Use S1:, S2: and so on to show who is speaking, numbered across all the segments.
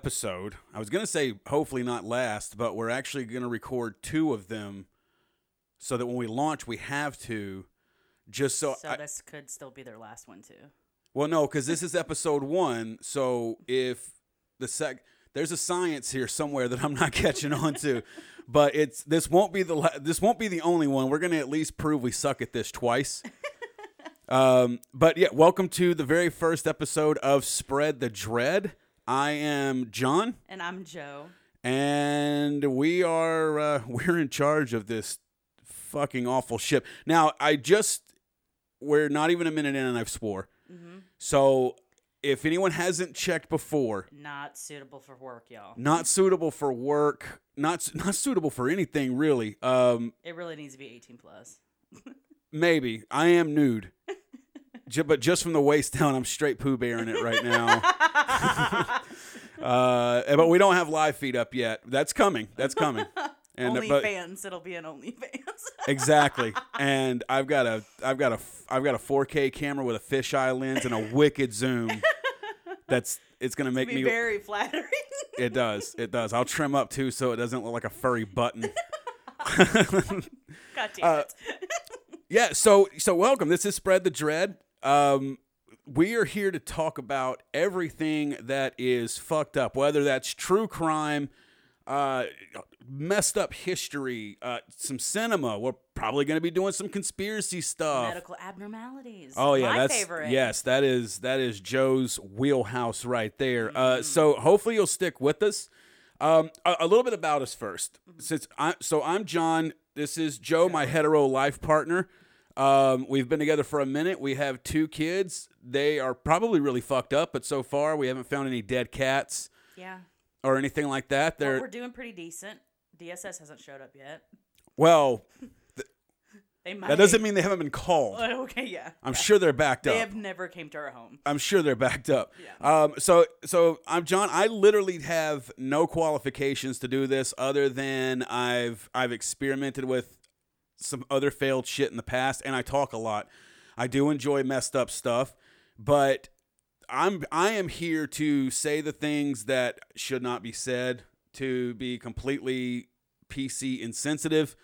S1: episode. I was going to say hopefully not last, but we're actually going to record two of them so that when we launch, we have to. Just so,
S2: So
S1: I,
S2: this could still be their last one too.
S1: well, no, because this is episode one. So if the sec, there's a science here somewhere that I'm not catching on to, but it's this won't be the la- this won't be the only one. We're gonna at least prove we suck at this twice. um, but yeah, welcome to the very first episode of Spread the Dread. I am John,
S2: And I'm Joe.
S1: and we are uh, we're in charge of this fucking awful ship. Now, I just we're not even a minute in, and I've swore.
S2: hmm
S1: So if anyone hasn't checked before,
S2: Not suitable for work, y'all.
S1: not suitable for work, not not suitable for anything really. Um,
S2: It really needs to be 18 plus.
S1: maybe I am nude, but just from the waist down, I'm straight poo bearing it right now. uh, but we don't have live feed up yet. That's coming. That's coming. And
S2: Only
S1: but
S2: fans. It'll be an OnlyFans.
S1: exactly. And I've got a I've got a I've got a 4K camera with a fisheye lens and a wicked zoom. That's it's gonna make me
S2: very flattering.
S1: It does. It does. I'll trim up too so it doesn't look like a furry button.
S2: God damn
S1: Uh,
S2: it.
S1: yeah, so so welcome. This is Spread the Dread. Um we are here to talk about everything that is fucked up, whether that's true crime, uh messed up history, uh some cinema. We're probably going to be doing some conspiracy stuff.
S2: Medical abnormalities.
S1: Oh yeah,
S2: My
S1: that's
S2: favorite.
S1: yes, that is that is Joe's wheelhouse right there.
S2: Mm-hmm.
S1: Uh, so hopefully you'll stick with us. Um, a, a little bit about us 1st
S2: Mm-hmm.
S1: since I so I'm John. This is Joe, my hetero life partner. Um, we've been together for a minute. We have two kids. They are probably really fucked up, but so far we haven't found any dead cats
S2: Yeah.
S1: or anything like that.
S2: Well,
S1: They're
S2: we're doing pretty decent. DSS hasn't showed up yet.
S1: well,
S2: They might.
S1: that doesn't mean they haven't been called.
S2: Okay, yeah.
S1: I'm
S2: yeah.
S1: sure they're backed up.
S2: They have never came to our home.
S1: I'm sure they're backed up.
S2: Yeah.
S1: Um, so so I'm John. I literally have no qualifications to do this other than I've I've experimented with some other failed shit in the past, and I talk a lot. I do enjoy messed up stuff, but I'm I am here to say the things that should not be said, to be completely PC insensitive,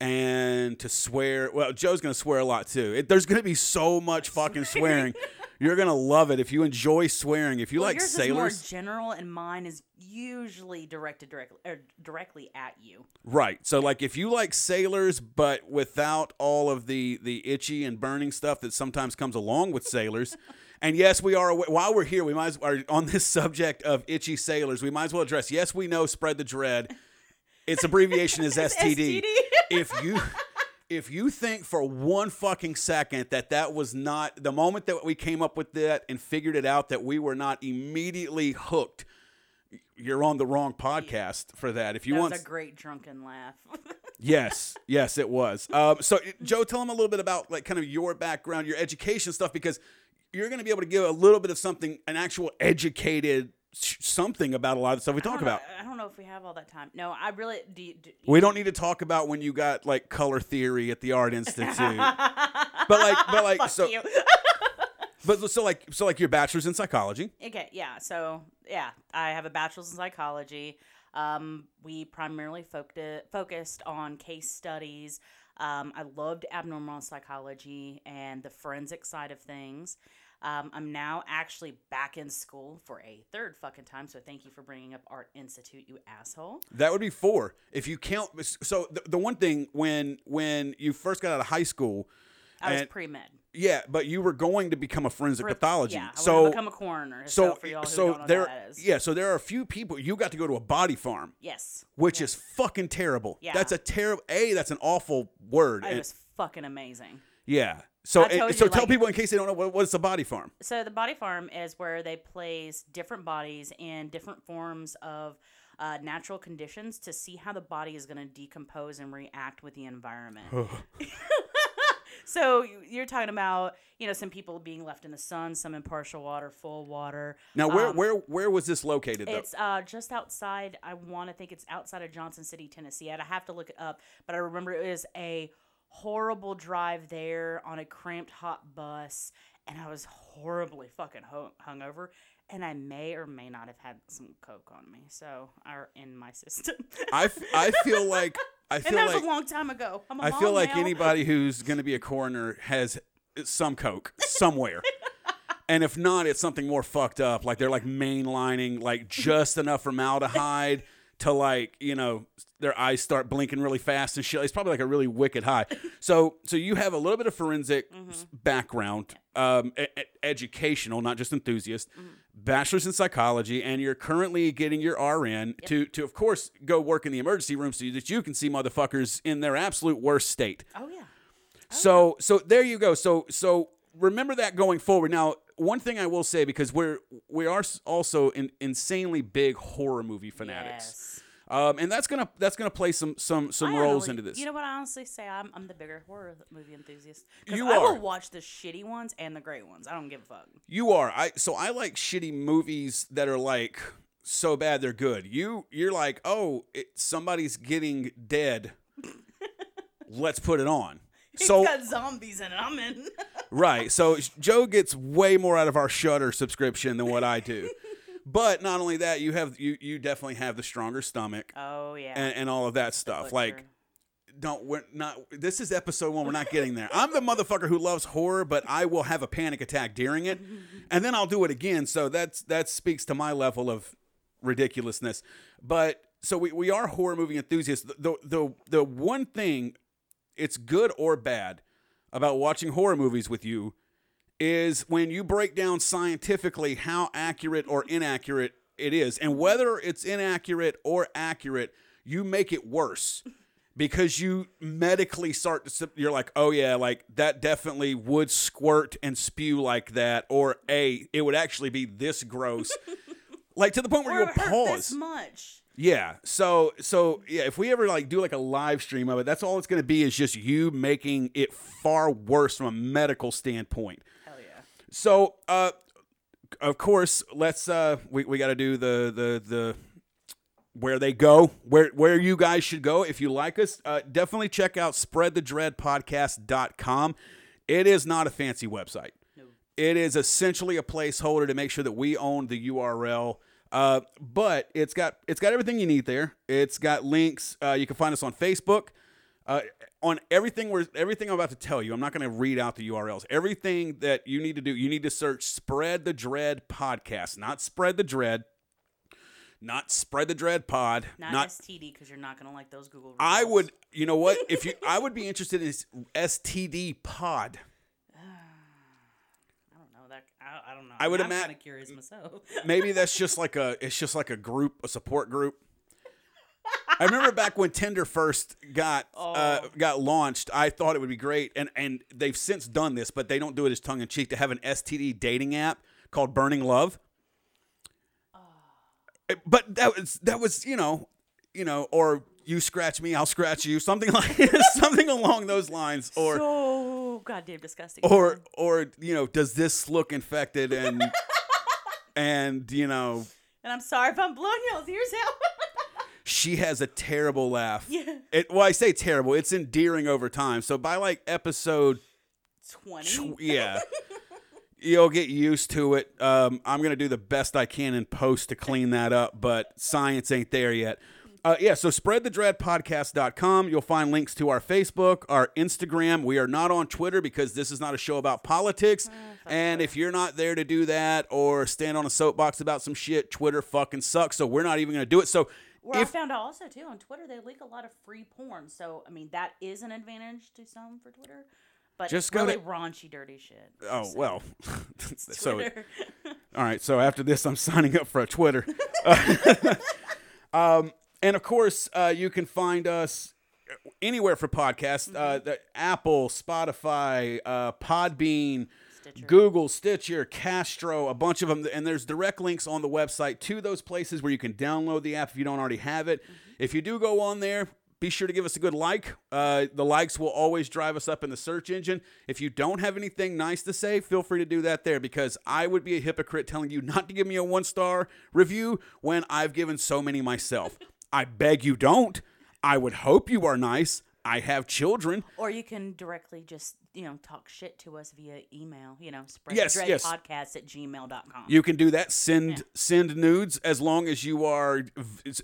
S1: and to swear. Well, Joe's gonna swear a lot too. It, there's gonna be so much fucking swearing. You're gonna love it if you enjoy swearing. If you
S2: well,
S1: like
S2: yours
S1: sailors,
S2: is more general, and mine is usually directed directly or er, directly at you.
S1: right? So like if you like sailors, but without all of the the itchy and burning stuff that sometimes comes along with sailors. And yes, we are. While we're here, we might as are on this subject of itchy sailors. We might as well address. Yes, we know. Spread the dread. Its abbreviation is STD.
S2: STD.
S1: if you if you think for one fucking second that that was not the moment that we came up with that and figured it out that we were not immediately hooked you're on the wrong podcast for that if you
S2: that
S1: want
S2: was a great drunken laugh.
S1: yes yes it was um, so joe tell them a little bit about like kind of your background your education stuff because you're going to be able to give a little bit of something an actual educated something about a lot of the stuff we talk
S2: know-
S1: about
S2: I don't know if we have all that time. No, I really do. you- do
S1: we don't need to talk about when you got like color theory at the art institute but like but like
S2: Fuck
S1: so. But so like so like your bachelor's in psychology.
S2: Okay, yeah. So yeah, I have a bachelor's in psychology. Um, we primarily focused focused on case studies. Um, I loved abnormal psychology and the forensic side of things. Um, I'm now actually back in school for a third fucking time. So thank you for bringing up Art Institute, you asshole.
S1: That would be four if you count. So the, the one thing when when you first got out of high school,
S2: I was pre med.
S1: yeah, but you were going to become a forensic pathology.
S2: Yeah, I
S1: so
S2: become a coroner. So,
S1: so
S2: for y'all who
S1: so there yeah so there are a few people you got to go to a body farm,
S2: Yes.
S1: which
S2: Yeah.
S1: is fucking terrible.
S2: Yeah.
S1: That's a terrible. A that's an awful word.
S2: It
S1: and-
S2: was fucking amazing.
S1: yeah. So
S2: I
S1: and- so
S2: you,
S1: tell
S2: like-
S1: people in case they don't know what, what's a body farm.
S2: So the body farm is where they place different bodies in different forms of uh, natural conditions to see how the body is going to decompose and react with the environment. so you- you're talking about you know some people being left in the sun, some in partial water, full water.
S1: Now where
S2: Um,
S1: where where was this located though?
S2: It's uh, just outside. I want to think it's outside of Johnson City, Tennessee. I'd have to look it up, but I remember it was a horrible drive there on a cramped hot bus, and I was horribly fucking hung- hungover. and I may or may not have had some coke on me, so in my system.
S1: I, f- I feel like I
S2: and
S1: feel
S2: that was
S1: like
S2: a long time ago. I'm a
S1: I feel like
S2: now.
S1: anybody who's going to be a coroner has some coke somewhere. and if not, it's something more fucked up. Like they're like mainlining like just enough formaldehyde to like, you know, their eyes start blinking really fast and shit. It's probably like a really wicked high. So so you have a little bit of forensic s- background, um, e- educational, not just enthusiast. Bachelor's in psychology, and you're currently getting your RN to, to of course, go work in the emergency room so that you can see motherfuckers in their absolute worst state.
S2: Oh yeah.
S1: So so there you go. So so remember that going forward. Now, one thing I will say because we're we are also in, insanely big horror movie fanatics.
S2: Yes.
S1: Um, and that's gonna that's gonna play some some some
S2: I
S1: roles
S2: honestly-
S1: into this.
S2: You know what? I honestly say I'm, I'm the bigger horror movie enthusiast.
S1: You
S2: I
S1: are.
S2: will watch the shitty ones and the great ones. I don't give a fuck.
S1: You are. I so I like shitty movies that are like so bad they're good. You you're like, "Oh, it, somebody's getting dead. Let's put it on." So
S2: it's got zombies in it. I'm in.
S1: right. So Joe gets way more out of our Shutter subscription than what I do. but not only that, you have you you definitely have the stronger stomach
S2: oh yeah.
S1: and, and all of that stuff. Like don't we're not this is episode one we're not getting there i'm the motherfucker who loves horror but i will have a panic attack during it and then i'll do it again so that's that speaks to my level of ridiculousness but so we, we are horror movie enthusiasts the, the the the one thing it's good or bad about watching horror movies with you is when you break down scientifically how accurate or inaccurate it is and whether it's inaccurate or accurate you make it worse because you medically start to you're like oh yeah like that definitely would squirt and spew like that or a it would actually be this gross like to the point where
S2: or
S1: you'll pause
S2: much.
S1: Yeah. So so yeah, if we ever like do like a live stream of it, that's all it's going to be is just you making it far worse from a medical standpoint.
S2: Hell yeah.
S1: So uh of course, let's uh we, we got to do the the the where they go, where where you guys should go if you like us. Uh definitely check out spreadthedreadpodcast.com. It is not a fancy website.
S2: No.
S1: It is essentially a placeholder to make sure that we own the URL. Uh, but it's got it's got everything you need there. It's got links. Uh, you can find us on Facebook. Uh, on everything we're everything I'm about to tell you, I'm not going to read out the URLs. Everything that you need to do, you need to search "Spread the Dread" podcast, not "Spread the Dread," not "Spread the Dread" pod,
S2: Not,
S1: not.
S2: STD because you're not gonna like those Google.
S1: I would, you know what? If you, I would be interested in STD pod.
S2: I don't know that. I, I don't know.
S1: I would
S2: I'm
S1: ima-
S2: curious myself.
S1: maybe that's just like a it's just like a group a support group i remember back when tinder first got uh,
S2: Oh.
S1: got launched i thought it would be great and and they've since done this but they don't do it as tongue-in-cheek to have an std dating app called burning love Eh, but that was that was you know you know or you scratch me i'll scratch you something like something along those lines or
S2: so goddamn disgusting.
S1: or or you know does this look infected and and you know
S2: and I'm sorry if I'm blowing y'all's ears out.
S1: she has a terrible laugh.
S2: Yeah.
S1: It, well, I say terrible. It's endearing over time. So by like episode,
S2: Twenty.
S1: tw- yeah, you'll get used to it. Um, I'm gonna do the best I can in post to clean that up, but science ain't there yet. Uh, yeah, so spreadthedreadpodcast.com. You'll find links to our Facebook, our Instagram. We are not on Twitter because this is not a show about politics. and if you're not there to do that or stand on a soapbox about some shit, Twitter fucking sucks. So we're not even going to do it. So
S2: Where I found out also too on Twitter they leak a lot of free porn. So I mean that is an advantage to some for Twitter. But
S1: Just go
S2: really
S1: to-
S2: raunchy, dirty shit.
S1: oh
S2: So,
S1: well, so. All right, so after this, I'm signing up for a Twitter. um, and of course, uh, you can find us anywhere for podcasts: uh, the Apple, Spotify, uh, Podbean,
S2: Stitcher.
S1: Google, Stitcher, Castro, a bunch of them. And there's direct links on the website to those places where you can download the app if you don't already have it. If you do go on there, be sure to give us a good like. Uh, the likes will always drive us up in the search engine. If you don't have anything nice to say, feel free to do that there because I would be a hypocrite telling you not to give me a one star review when I've given so many myself. I beg you don't. I would hope you are nice. I have children.
S2: Or you can directly just, you know, talk shit to us via email, you know, spread
S1: Yes, yes.
S2: spreadthedreadpodcast at gmail.com.
S1: You can do that. Send
S2: Yeah.
S1: send nudes as long as you are it's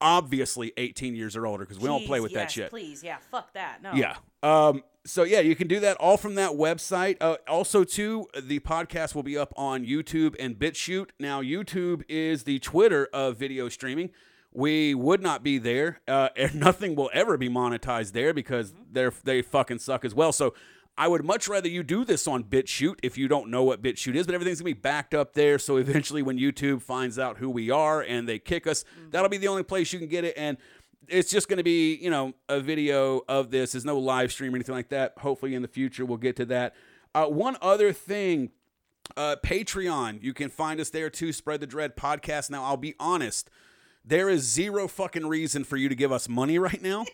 S1: obviously 18 years or older because we don't play
S2: Jeez,
S1: with that shit.
S2: Please, yeah, fuck that. No.
S1: Yeah. Um, so yeah, you can do that all from that website. Uh, also, too, the podcast will be up on YouTube and BitChute. Now, YouTube is the Twitter of video streaming. We would not be there, uh, and nothing will ever be monetized there because they're they fucking suck as well. So. I would much rather you do this on BitChute if you don't know what BitChute is, but everything's gonna be backed up there. So eventually, when YouTube finds out who we are and they kick us, that'll be the only place you can get it. And it's just to be, you know, a video of this. There's no live stream or anything like that. Hopefully, in the future, we'll get to that. Uh, one other thing uh, Patreon. You can find us there too. Spread the Dread podcast. Now, I'll be honest, there is zero fucking reason for you to give us money right now.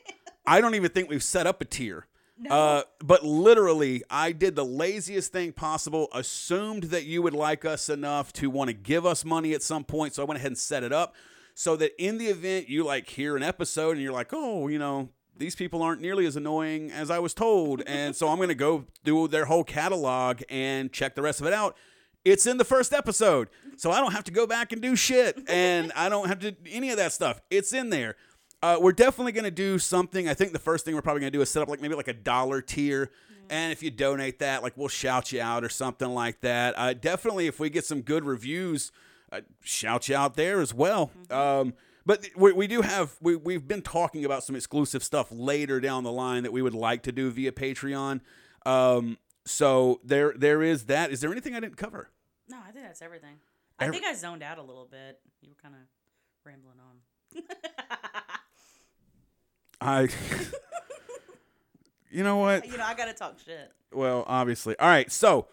S1: I don't even think we've set up a tier. Uh, but literally, I did the laziest thing possible. Assumed that you would like us enough to want to give us money at some point, so I went ahead and set it up so that in the event you like hear an episode and you're like, oh, you know, these people aren't nearly as annoying as I was told, and so I'm gonna go through their whole catalog and check the rest of it out. It's in the first episode, so I don't have to go back and do shit, and I don't have to any of that stuff. It's in there. Uh, we're definitely going to do something. I think the first thing we're probably going to do is set up like maybe like a dollar tier. And if you donate that, like we'll shout you out or something like that. Uh, definitely, if we get some good reviews, uh, shout you out there as well. Um, but we, we do have we, we've been talking about some exclusive stuff later down the line that we would like to do via Patreon. Um, so there there is that. Is there anything I didn't cover?
S2: No, I think that's everything. I
S1: Every-
S2: think I zoned out a little bit. You were kind of rambling on.
S1: I. you know what?
S2: you know, I got to talk shit.
S1: Well, obviously. All right, so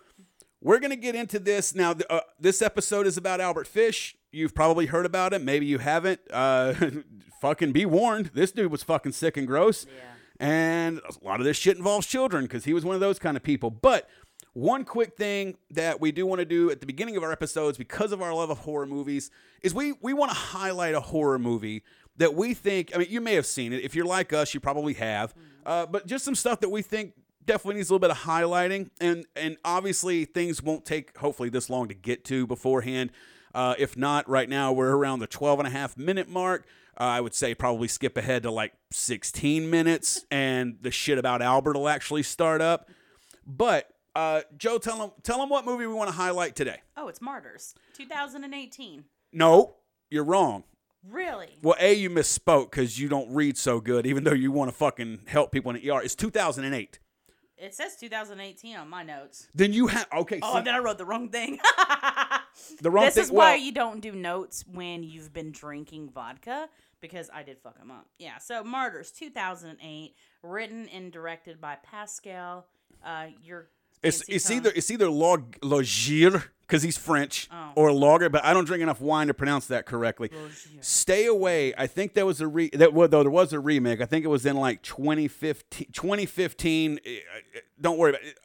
S1: we're gonna get into this now. Uh, this episode is about Albert Fish. You've probably heard about him. Maybe you haven't. Uh, fucking be warned. This dude was fucking sick and gross.
S2: Yeah.
S1: And a lot of this shit involves children because he was one of those kind of people. But one quick thing that we do want to do at the beginning of our episodes, because of our love of horror movies, is we we want to highlight a horror movie that we think. I mean, you may have seen it. If you're like us, you probably have. Uh, but just some stuff that we think definitely needs a little bit of highlighting, and and obviously things won't take hopefully this long to get to beforehand. Uh, if not, right now we're around the 12 and a half minute mark. Uh, I would say probably skip ahead to like 16 minutes, and the shit about Albert will actually start up. But uh, Joe, tell him tell him what movie we want to highlight today.
S2: Oh, it's Martyrs, 2018.
S1: No, you're wrong.
S2: Really?
S1: Well, a you misspoke because you don't read so good, even though you want to fucking help people in the ER. It's 2008.
S2: It says 2018 on my notes.
S1: Then you have okay.
S2: Oh, then I wrote the wrong thing.
S1: the wrong thing.
S2: this
S1: thing.
S2: is why
S1: well,
S2: you don't do notes when you've been drinking vodka because I did fuck them up. Yeah. So Martyrs, 2008, written and directed by Pascal. Uh, your
S1: It's it's either it's either log Laugier because he's French
S2: Oh.
S1: or Lager, but I don't drink enough wine to pronounce that correctly.
S2: Laugier.
S1: Stay away. I think there was a re that well, though there was a remake. I think it was in like 2015. 2015. eh, eh, Don't worry about it.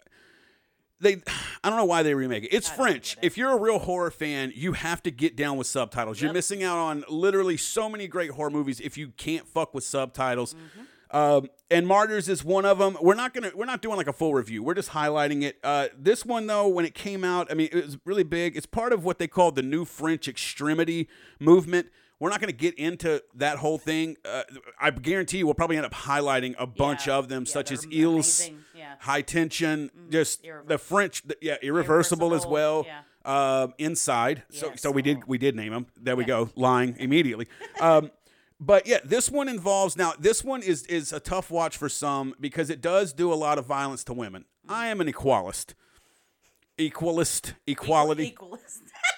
S1: They, I don't know why they remake it. It's French.
S2: it.
S1: If you're a real horror fan, you have to get down with subtitles. You're missing out on literally so many great horror movies if you can't fuck with subtitles.
S2: Mm-hmm.
S1: Um, and Martyrs is one of them. We're not gonna, we're not doing like a full review. We're just highlighting it. Uh, this one though, when it came out, I mean, it was really big. It's part of what they call the new French extremity movement. We're not going to get into that whole thing. Uh, I guarantee you, we'll probably end up highlighting a bunch
S2: Yeah.
S1: of them,
S2: Yeah,
S1: such as
S2: Ils. Yeah.
S1: High Tension, just the French, the- yeah, Irreversible, as well.
S2: yeah.
S1: Um, Inside. So,
S2: Yes,
S1: so we did we did name them. There we go, lying immediately. Um, but yeah, this one involves now. This one is is a tough watch for some because it does do a lot of violence to women. I am an equalist, equalist, equality.
S2: Equalist.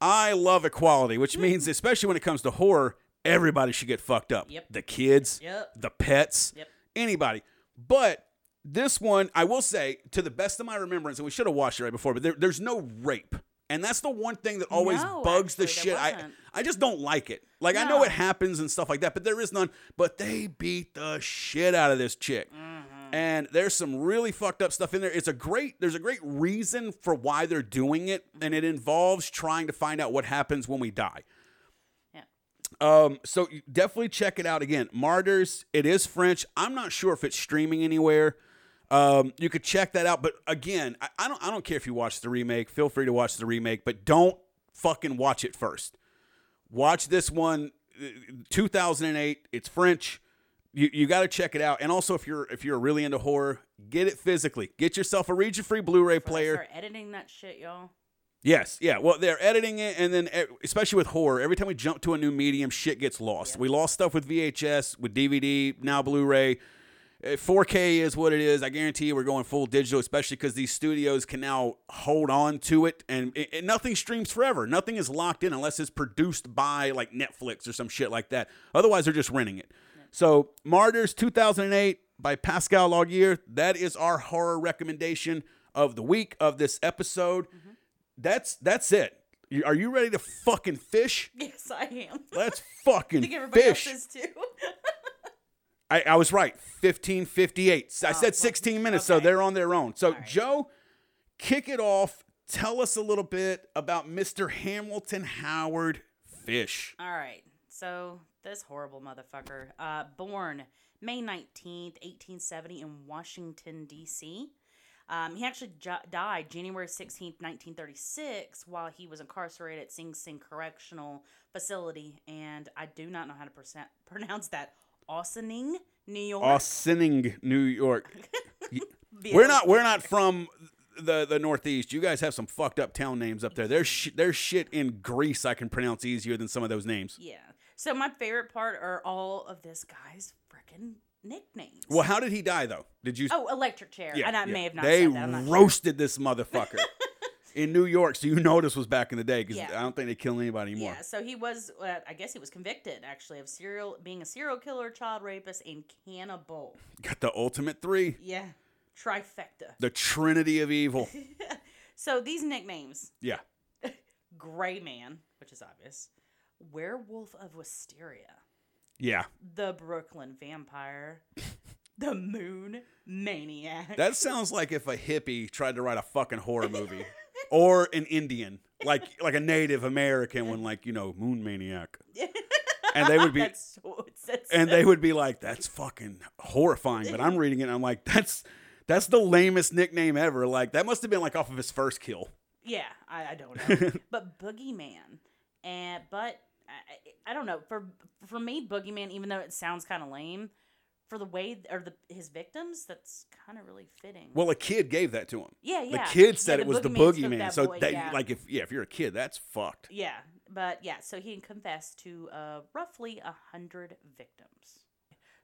S1: I love equality, which means especially when it comes to horror, everybody should get fucked up.
S2: Yep.
S1: The kids,
S2: Yep.
S1: the pets,
S2: Yep.
S1: anybody. But this one, I will say, to the best of my remembrance, and we should have watched it right before, but there, there's no rape. And that's the one thing that always
S2: No,
S1: bugs the
S2: actually, there
S1: shit. I,
S2: wasn't.
S1: I just don't like it. Like I know
S2: No.
S1: it happens and stuff like that, but there is none. But they beat the shit out of this chick.
S2: Mm-hmm. Mm-hmm.
S1: And there's some really fucked up stuff in there. It's a great there's a great reason for why they're doing it, and it involves trying to find out what happens when we die.
S2: Yeah.
S1: Um, so definitely check it out again. Martyrs. It is French. I'm not sure if it's streaming anywhere. Um, you could check that out. But again, I, I don't. I don't care if you watch the remake. Feel free to watch the remake, but don't fucking watch it first. Watch this one, uh, 2008. It's French. You, you got to check it out. And also, if you're if you're really into horror, get it physically. Get yourself a region free Blu-ray player.
S2: Start editing that shit, y'all.
S1: Yes, yeah. Well, they're editing it, and then eh, especially with horror, every time we jump to a new medium, shit gets lost. We lost stuff with VHS, with DVD, now Blu-ray. Eh, 4K is what it is. I guarantee you, we're going full digital, especially because these studios can now hold on to it, and, and nothing streams forever. Nothing is locked in unless it's produced by like Netflix or some shit like that. Otherwise, they're just renting it. So, Martyrs 2008 by Pascal Laugier. That is our horror recommendation of the week of this episode. Mm-hmm. That's that's it. Are you ready to fucking fish?
S2: Yes, I am.
S1: Let's
S2: I
S1: fucking
S2: think everybody
S1: fish.
S2: else is too.
S1: I, I was right. 1558. I
S2: Oh,
S1: said
S2: well,
S1: 16 minutes, so they're on their own. So,
S2: right.
S1: Joe, kick it off. Tell us a little bit about Mr. Hamilton Howard Fish.
S2: All right. So this horrible motherfucker, uh, born May nineteenth, eighteen seventy, in Washington D.C. Um, he actually ju- died January sixteenth, nineteen thirty six, while he was incarcerated at Sing Sing Correctional Facility, and I do not know how to percent- pronounce that. Austining, New York.
S1: Austining, New York. We're not we're not from the the Northeast. You guys have some fucked up town names up there. There's sh- there's shit in Greece I can pronounce easier than some of those names.
S2: Yeah. So my favorite part are all of this guy's freaking nicknames.
S1: Well, how did he die though? Did you?
S2: Oh, electric chair. and I may have not
S1: They
S2: that. I'm sure.
S1: roasted this motherfucker in New York. So you know this was back in the day because
S2: Yeah.
S1: I don't think they kill anybody anymore.
S2: Yeah, so he was, uh, I guess he was convicted actually of serial being a serial killer, child rapist, and cannibal.
S1: Got the ultimate three,
S2: Yeah, trifecta.
S1: the trinity of evil.
S2: So these nicknames:
S1: Yeah.
S2: Gray Man, which is obvious, Werewolf of Wysteria,
S1: Yeah.
S2: the Brooklyn Vampire, the Moon Maniac.
S1: That sounds like if a hippie tried to write a fucking horror movie. or an Indian. Like like a Native American one, like, you know, Moon Maniac. And they would be
S2: That's so,
S1: and they would be like, "That's fucking horrifying." But I'm reading it, and I'm like, "That's that's the lamest nickname ever." Like that must have been like off of his first kill.
S2: Yeah, I, I don't know, but Boogeyman, and but I, I don't know for for me Boogeyman, even though it sounds kind of lame, for the way or the his victims, that's kind of really fitting.
S1: Well, a kid gave that to him.
S2: yeah, yeah.
S1: The kid said
S2: Yeah,
S1: it was the
S2: Boogeyman took
S1: boogeyman.
S2: that
S1: So
S2: boy-
S1: that
S2: yeah.
S1: like if yeah, if you're a kid, that's fucked.
S2: yeah, but yeah, so he confessed to uh, roughly a hundred victims.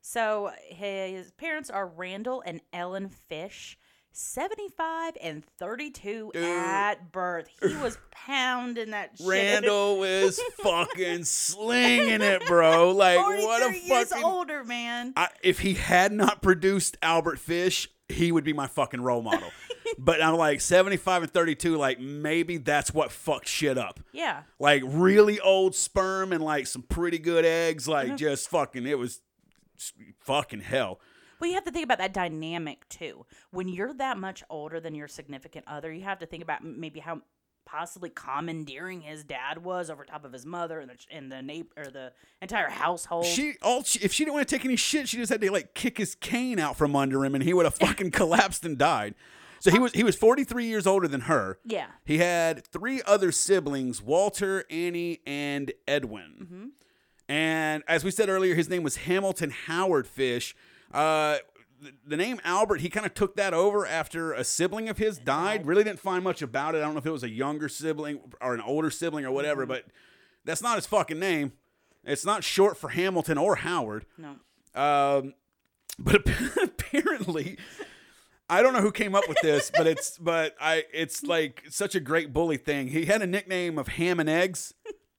S2: So his parents are Randall and Ellen Fish. 75 and 32
S1: Dude.
S2: at birth. He was pounding that shit.
S1: Randall is fucking slinging it, bro. Like what a
S2: 43 years
S1: fucking.
S2: older, man.
S1: I, if he had not produced Albert Fish, he would be my fucking role model. but I'm like 75 and 32. Like maybe that's what fucked shit up.
S2: Yeah.
S1: like really old sperm and like some pretty good eggs. Like uh-huh. just fucking, it was fucking hell.
S2: Well, you have to think about that dynamic too. When you're that much older than your significant other, you have to think about maybe how possibly commandeering his dad was over top of his mother and the and the neighbor or the entire household.
S1: She all she, if she didn't want to take any shit, she just had to like kick his cane out from under him, and he would have fucking collapsed and died. So he was he was 43 years older than her.
S2: yeah.
S1: He had three other siblings: Walter, Annie, and Edwin. Mm-hmm. And as we said earlier, his name was Hamilton Howard Fish. Uh, the, name Albert, he kind of took that over after a sibling of his died. Really didn't find much about it. I don't know if it was a younger sibling or an older sibling or whatever, but that's not his fucking name. It's not short for Hamilton or Howard.
S2: No.
S1: Um, but apparently, I don't know who came up with this, but it's but I it's like such a great bully thing. He had a nickname of Ham and Eggs,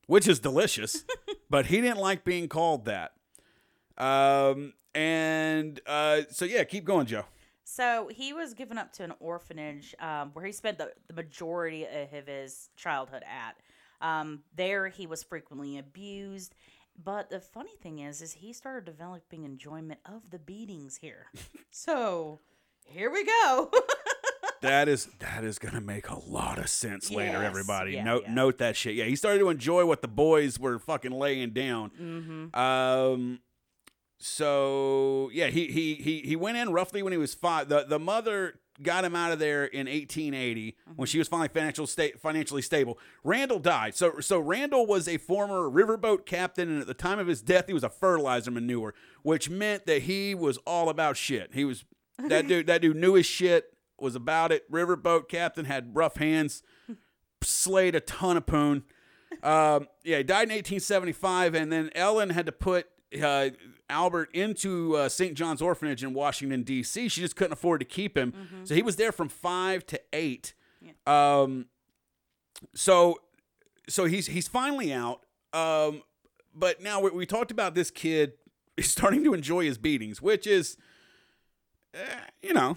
S1: which is delicious, but he didn't like being called that. Um, and uh, so yeah, keep going, Joe.
S2: So he was given up to an orphanage um, where he spent the, the majority of his childhood at. Um, there, he was frequently abused. But the funny thing is, is he started developing enjoyment of the beatings here. so here we go.
S1: that is that is gonna make a lot of sense later.
S2: Yes.
S1: Everybody,
S2: Yeah,
S1: note
S2: yeah.
S1: note that shit. Yeah, he started to enjoy what the boys were fucking laying down.
S2: Mm-hmm.
S1: Um, so yeah, he he he he went in roughly when he was five. The the mother got him out of there in 1880 when she was finally financial state financially stable. Randall died. So so Randall was a former riverboat captain, and at the time of his death, he was a fertilizer manure, which meant that he was all about shit. He was that dude. That dude knew his shit. Was about it. Riverboat captain had rough hands. Slayed a ton of poon. Um, yeah, he died in 1875, and then Ellen had to put uh, Albert into uh, St. John's Orphanage in Washington D.C. She just couldn't afford to keep him, so he was there from five to eight. Um, so, so he's he's finally out. Um, but now we, we talked about this kid is starting to enjoy his beatings, which is, eh, you know.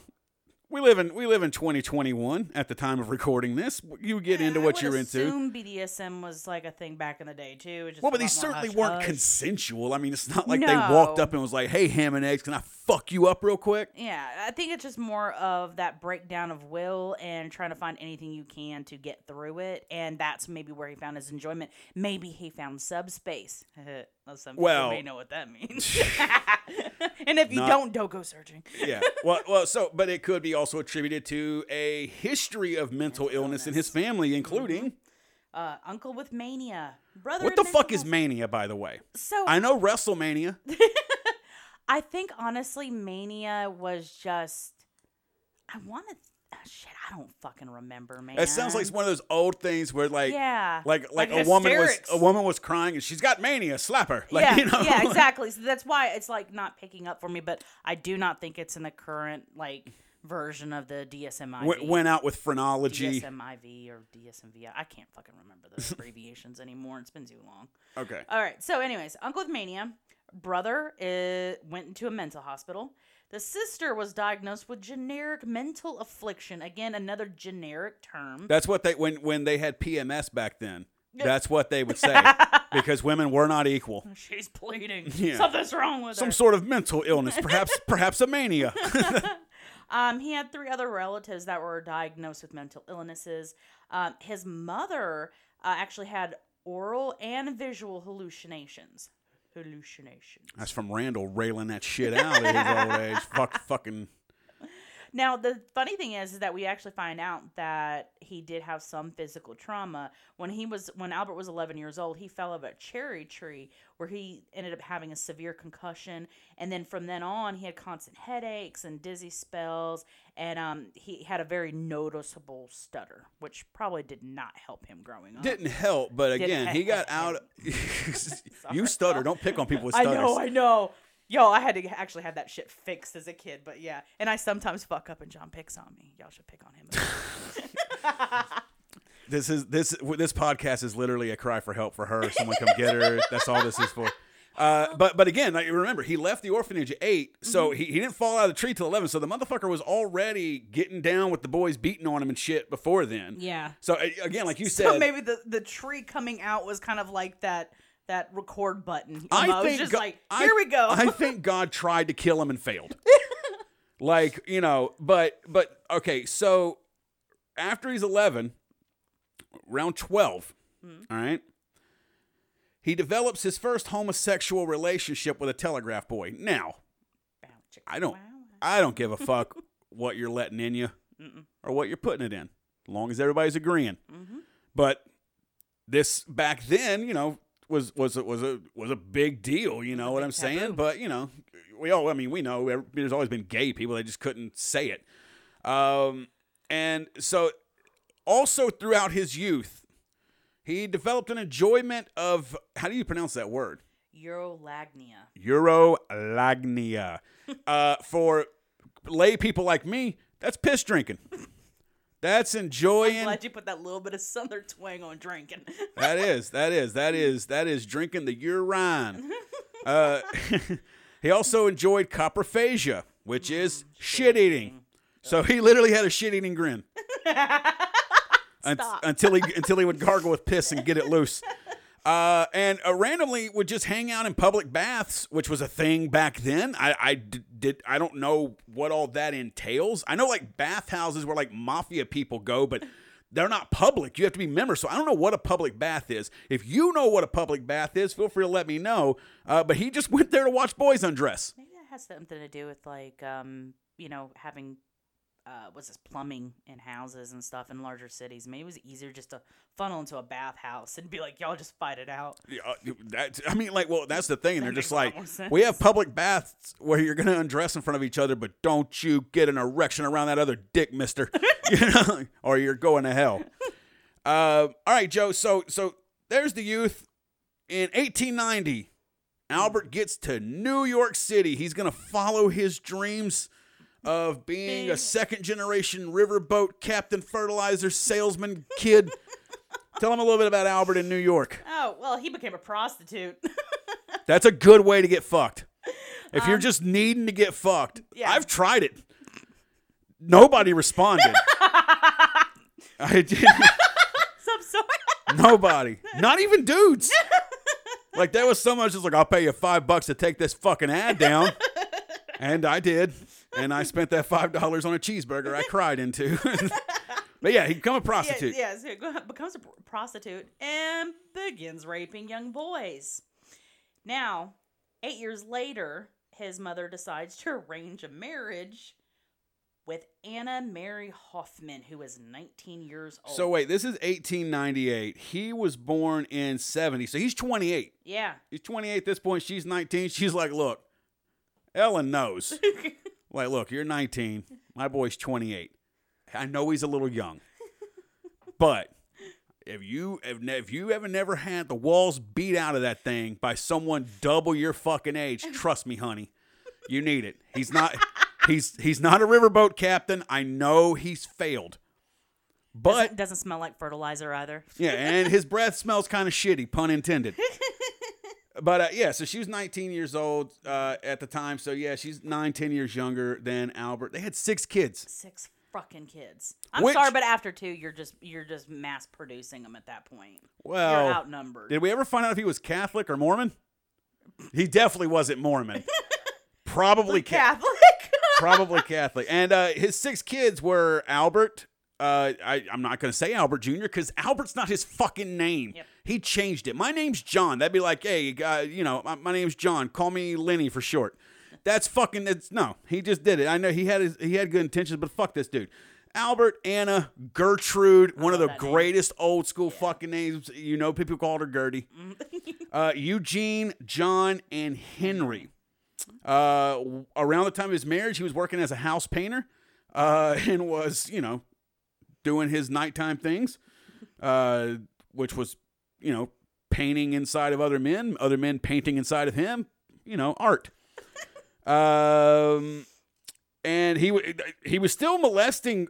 S1: We live in we live in 2021 at the time of recording this. You get into
S2: I
S1: what you're into.
S2: assume BDSM was like a thing back in the day too.
S1: Well, but these certainly
S2: hush
S1: weren't
S2: hush.
S1: consensual. I mean, it's not like they walked up and was like, "Hey, ham and eggs, can I fuck you up real quick?"
S2: Yeah, I think it's just more of that breakdown of will and trying to find anything you can to get through it, and that's maybe where he found his enjoyment. Maybe he found subspace. Well, Some people may know what that means. and if you
S1: Not-
S2: don't, don't go searching.
S1: yeah. Well, well, so but it could be also attributed to a history of mental illness in his family, including
S2: Uh, uncle with mania, brother.
S1: what the
S2: mental
S1: fuck is mania, by the way?
S2: So
S1: I know WrestleMania.
S2: I think honestly, Mania was just. I wanted. Oh, shit, I don't fucking remember, man.
S1: It sounds like it's one of those old things where like.
S2: yeah,
S1: Like, like,
S2: Like
S1: a woman was
S2: hysterics.
S1: a woman was crying and she's got mania. Slap her, like
S2: yeah,
S1: you know.
S2: yeah, exactly. So that's why it's like not picking up for me. But I do not think it's in the current like version of the DSM-IV.
S1: Went, went out with phrenology.
S2: DSM-IV or DSMV. I can't fucking remember the abbreviations anymore. It's been too long.
S1: Okay.
S2: All right. So, anyways, uncle with mania, brother uh, went into a mental hospital. The sister was diagnosed with generic mental affliction. Again, another generic term.
S1: That's what they when when they had PMS back then. That's what they would say because women were not equal.
S2: She's bleeding.
S1: Yeah.
S2: Something's wrong with
S1: Some
S2: her.
S1: Some sort of mental illness, perhaps perhaps a mania.
S2: Um, he had three other relatives that were diagnosed with mental illnesses. Um, his mother uh, actually had oral and visual hallucinations. Hallucinations.
S1: That's from Randall railing that shit out at his old age. Fuck fucking
S2: Now the funny thing is, is that we actually find out that he did have some physical trauma when he was when Albert was 11 years old. He fell of a cherry tree where he ended up having a severe concussion, and then from then on he had constant headaches and dizzy spells, and um, he had a very noticeable stutter, which probably did not help him growing up.
S1: didn't help, but again, he got out. you stutter. Don't pick on people with stutters.
S2: I know, I know. Yo, I had to actually have that shit fixed as a kid, but yeah. And I sometimes fuck up and John picks on me. Y'all should pick on him.
S1: This is this this podcast is literally a cry for help for her. Someone come get her. That's all this is for. Uh, but but again, like, remember, he left the orphanage at eight, so
S2: Mm-hmm.
S1: he, he didn't fall out of the tree till eleven. So the motherfucker was already getting down with the boys beating on him and shit before then.
S2: yeah.
S1: So again, like you
S2: So
S1: said,
S2: maybe the, the tree coming out was kind of like that that record button.
S1: I think
S2: just
S1: Go-
S2: like
S1: I-
S2: here we go.
S1: I think God tried to kill him and failed. like you know, but but okay. So after he's eleven, round twelve,
S2: Hmm.
S1: all right, he develops his first homosexual relationship with a telegraph boy. Now, I don't, I don't give a fuck what you're letting in you or what you're putting it in, as long as everybody's agreeing.
S2: Mm-hmm.
S1: But this back then, you know, was was a, was a was a big deal. You know what I'm saying? But you know, we all. I mean, we know there's always been gay people. They just couldn't say it. Um, and so, also throughout his youth, he developed an enjoyment of how do you pronounce that word?
S2: Urolagnia.
S1: Urolagnia. uh, for lay people like me, that's piss drinking. That's enjoying.
S2: I'm glad you put that little bit of southern twang on drinking.
S1: That is, that is, that is, that is drinking the urine. Uh, he also enjoyed coprophagia, which is shit eating. So he literally had a shit eating grin. Un- until he until he would gargle with piss and get it loose. Uh, and uh, randomly would just hang out in public baths, which was a thing back then. I, I did I don't know what all that entails. I know like bathhouses where like mafia people go, but they're not public. You have to be members. So I don't know what a public bath is. If you know what a public bath is, feel free to let me know. Uh, but he just went there to watch boys undress.
S2: Maybe that has something to do with like um, you know, having uh, what's this plumbing in houses and stuff in larger cities. Maybe it was easier just to funnel into a bathhouse and be like, y'all just fight it out.
S1: Yeah, uh, that, I mean, like, well, that's the thing. They're just
S2: makes a lot
S1: like, we have public baths where you're gonna undress in front of each other, but don't you get an erection around that other dick, Mister, you know, or you're going to hell. Uh, all right, Joe. So, so there's the youth in 1890. Albert gets to New York City. He's gonna follow his dreams of being a second generation riverboat captain, fertilizer salesman kid. Tell him a little bit about Albert in New York.
S2: Oh well, he became a prostitute.
S1: That's a good way to get fucked. If you're just needing to get fucked,
S2: Um, yeah.
S1: I've tried it. Nobody responded. I did.
S2: so I'm.
S1: Nobody. Not even dudes. Like there was so much. It's like, I'll pay you five bucks to take this fucking ad down. And I did. And I spent that five dollars on a cheeseburger I cried into. but yeah, he become a prostitute.
S2: yeah, so he becomes a prostitute and begins raping young boys. Now, eight years later, his mother decides to arrange a marriage with Anna Mary Hoffman, who is 19 years old.
S1: So wait, this is 1898. He was born in 70. So he's 28.
S2: yeah.
S1: He's 28 at this point. She's 19. She's like, look, Ellen knows. like, look, you're 19. My boy's 28. I know he's a little young, but if you if, if you ever never had the walls beat out of that thing by someone double your fucking age, trust me, honey, you need it. He's not. He's he's not a riverboat captain. I know he's failed, but
S2: doesn't, doesn't smell like fertilizer either.
S1: yeah, and his breath smells kind of shitty, pun intended. But uh, yeah, so she was 19 years old uh, at the time. So yeah, she's nine, 10 years younger than Albert. They had six kids.
S2: Six fucking kids. I'm
S1: Which-
S2: sorry, but after two, you're just you're just mass producing them at that point.
S1: Well,
S2: you're outnumbered.
S1: did we ever find out if he was Catholic or Mormon? He definitely wasn't Mormon. Probably Catholic.
S2: Catholic.
S1: Probably Catholic. And uh, his six kids were Albert. Uh, I, I'm not going to say Albert Jr. because Albert's not his fucking name.
S2: Yep.
S1: He changed it. My name's John. That'd be like, hey, uh, you know, my, my name's John. Call me Lenny for short. That's fucking. It's no. He just did it. I know he had his, he had good intentions, but fuck this dude. Albert, Anna, Gertrude, one of the
S2: that name.
S1: greatest old school fucking names. You know, people called her Gertie. uh, Eugene, John, and Henry. Uh, around the time of his marriage, he was working as a house painter, uh, and was you know doing his nighttime things, uh, which was you know painting inside of other men, other men painting inside of him. You know, art. um, and he wa- he was still molesting.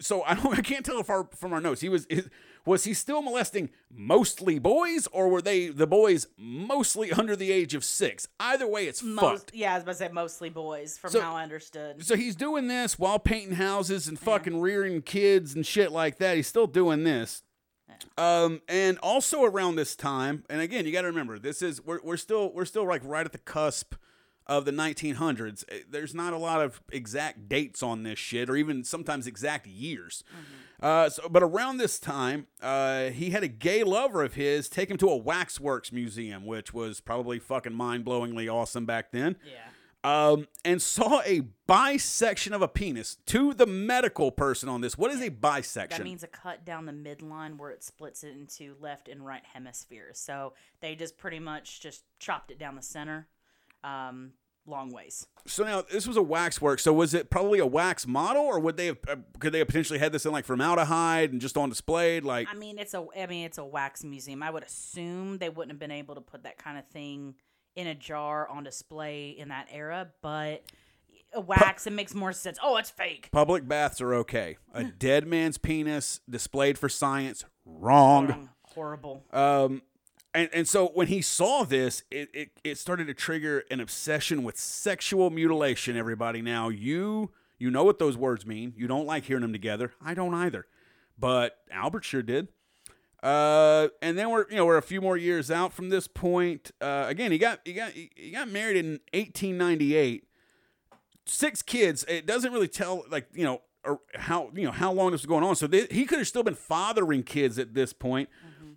S1: So I don't I can't tell if our from our notes he was is, was he still molesting mostly boys or were they the boys mostly under the age of six? Either way, it's
S2: Most,
S1: fucked.
S2: yeah, I was about to say mostly boys, from
S1: So-
S2: how I understood.
S1: So he's doing this while painting houses and fucking rearing kids and shit like that. He's still doing this. Um, and also around this time, and again, you got to remember, this is we're, we're still we're still like right at the cusp of the 1900s. Eh, There's not a lot of exact dates on this shit, or even sometimes exact years. Uh, so, but around this time, uh, he had a gay lover of his take him to a waxworks museum, which was probably fucking mind blowingly awesome back then
S2: yeah.
S1: um, and saw a bisection of a penis. To the medical person on this, what is a bisection?
S2: That means a cut down the midline where it splits it into left and right hemispheres. So they just pretty much just chopped it down the center, um, long ways.
S1: so now this was a wax work. So was it probably a wax model, or would they have? Uh, could they have potentially had this in like formaldehyde and just on display? Like,
S2: I mean, it's a I mean, it's a wax museum. I would assume they wouldn't have been able to put that kind of thing in a jar on display in that era, but a wax it makes more sense. Oh, it's fake.
S1: public baths are okay. A dead man's penis displayed for science, wrong.
S2: Wrong. Horrible.
S1: Um, and, and so when he saw this, it, it, it started to trigger an obsession with sexual mutilation. Everybody, now you you know what those words mean. You don't like hearing them together. I don't either, but Albert sure did. Uh, and then we're you know we're a few more years out from this point. Uh, again, he got he got he got married in 1898. Six kids. It doesn't really tell like you know how you know how long this was going on. So they, he could have still been fathering kids at this point.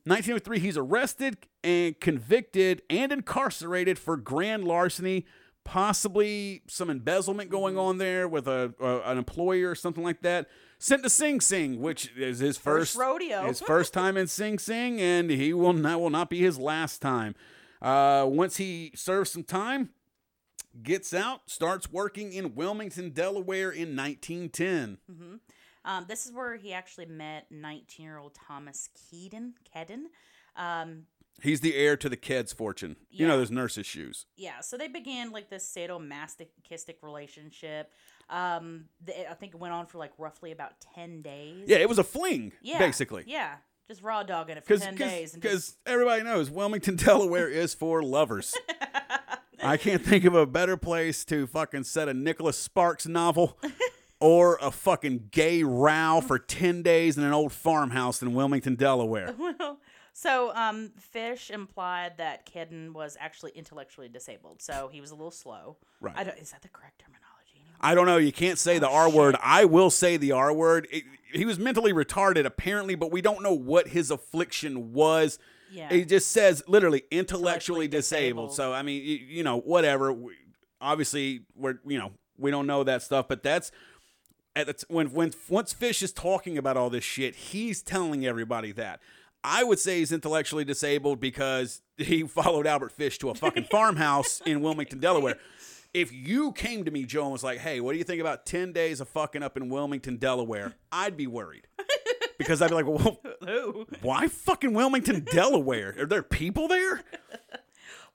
S1: 1903, he's arrested and convicted and incarcerated for grand larceny, possibly some embezzlement going on there with a, a an employer or something like that. Sent to Sing Sing, which is his
S2: First
S1: first,
S2: rodeo.
S1: his first time in Sing Sing, and he will not will not be his last time. Uh, once he serves some time, gets out, starts working in Wilmington, Delaware in 1910.
S2: Um, this is where he actually met 19 year old Thomas Keaton. Kedden. Um,
S1: He's the heir to the Ked's fortune. You know
S2: Yeah.
S1: those nurses' shoes.
S2: yeah, so they began like this sadomasochistic relationship. Um, I think it went on for like roughly about 10 days.
S1: Yeah, it was a fling,
S2: Yeah,
S1: basically.
S2: Yeah, just raw dogging it for
S1: Because
S2: 10 days. and just-
S1: everybody knows Wilmington, Delaware is for lovers. I can't think of a better place to fucking set a Nicholas Sparks novel or a fucking gay row for 10 days in an old farmhouse in Wilmington, Delaware.
S2: Well, so um, Fish implied that Kedden was actually intellectually disabled, so he was a little slow.
S1: Right.
S2: I don't, is that the correct terminology?
S1: I don't know. You can't say the
S2: Oh,
S1: R word. I will say the R word. It- he was mentally retarded, apparently, but we don't know what his affliction was.
S2: Yeah.
S1: It just says literally intellectually
S2: Intellectually
S1: disabled.
S2: disabled.
S1: So I mean, you, you know, whatever. We, obviously, we're you know we don't know that stuff, but that's at the t- when when once Fish is talking about all this shit, he's telling everybody that. I would say he's intellectually disabled because he followed Albert Fish to a fucking farmhouse in Wilmington, Delaware. If you came to me, Joe, and was like, "Hey, what do you think about ten days of fucking up in Wilmington, Delaware?" I'd be worried because I'd be like, "Well,
S2: Ooh.
S1: why fucking Wilmington, Delaware? Are there people there?"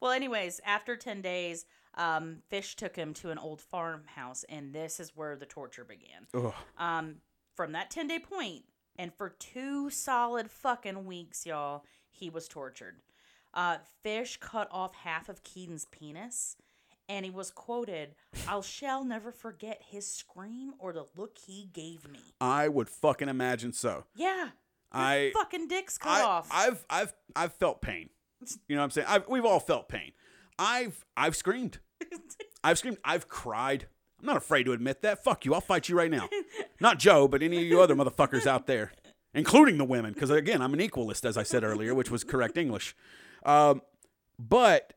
S2: Well, anyways, after 10 days, um, Fish took him to an old farmhouse, and this is where the torture began.
S1: Ugh.
S2: Um, from that 10 day point, and for two solid fucking weeks, y'all, he was tortured. Uh, Fish cut off half of Keaton's penis, and he was quoted, I shall never forget his scream or the look he gave me.
S1: I would fucking imagine so.
S2: Yeah.
S1: I
S2: fucking dick's cut
S1: I,
S2: off.
S1: I've I've I've felt pain. You know what I'm saying? I've, we've all felt pain. I've I've screamed. I've screamed. I've cried. I'm not afraid to admit that. Fuck you. I'll fight you right now. Not Joe, but any of you other motherfuckers out there, including the women, because again, I'm an equalist, as I said earlier, which was correct English. Um, but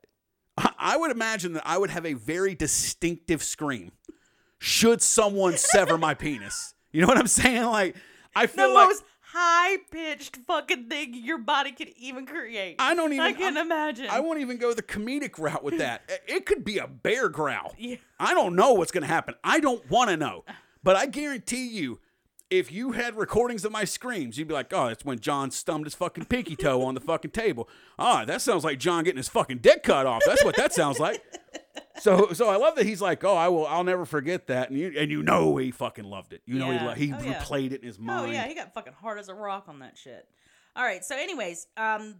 S1: I would imagine that I would have a very distinctive scream should someone sever my penis. You know what I'm saying? Like I
S2: the
S1: feel like
S2: most high pitched fucking thing your body could even create.
S1: I don't even.
S2: I can
S1: I-
S2: imagine.
S1: I won't even go the comedic route with that. It- could be a bear growl.
S2: Yeah.
S1: I don't know what's going to happen. I don't want to know. But I guarantee you, if you had recordings of my screams, you'd be like, oh, that's when John stumped his fucking pinky toe on the fucking table. Ah, that sounds like John getting his fucking dick cut off. That's what that sounds like. So, so I love that he's like, oh, I will, I'll never forget that, and you, and you know he fucking loved it. You know he,
S2: Yeah.
S1: lo- he
S2: Oh, yeah.
S1: replayed it in his mind.
S2: Oh yeah, he got fucking hard as a rock on that shit. All right, so anyways, um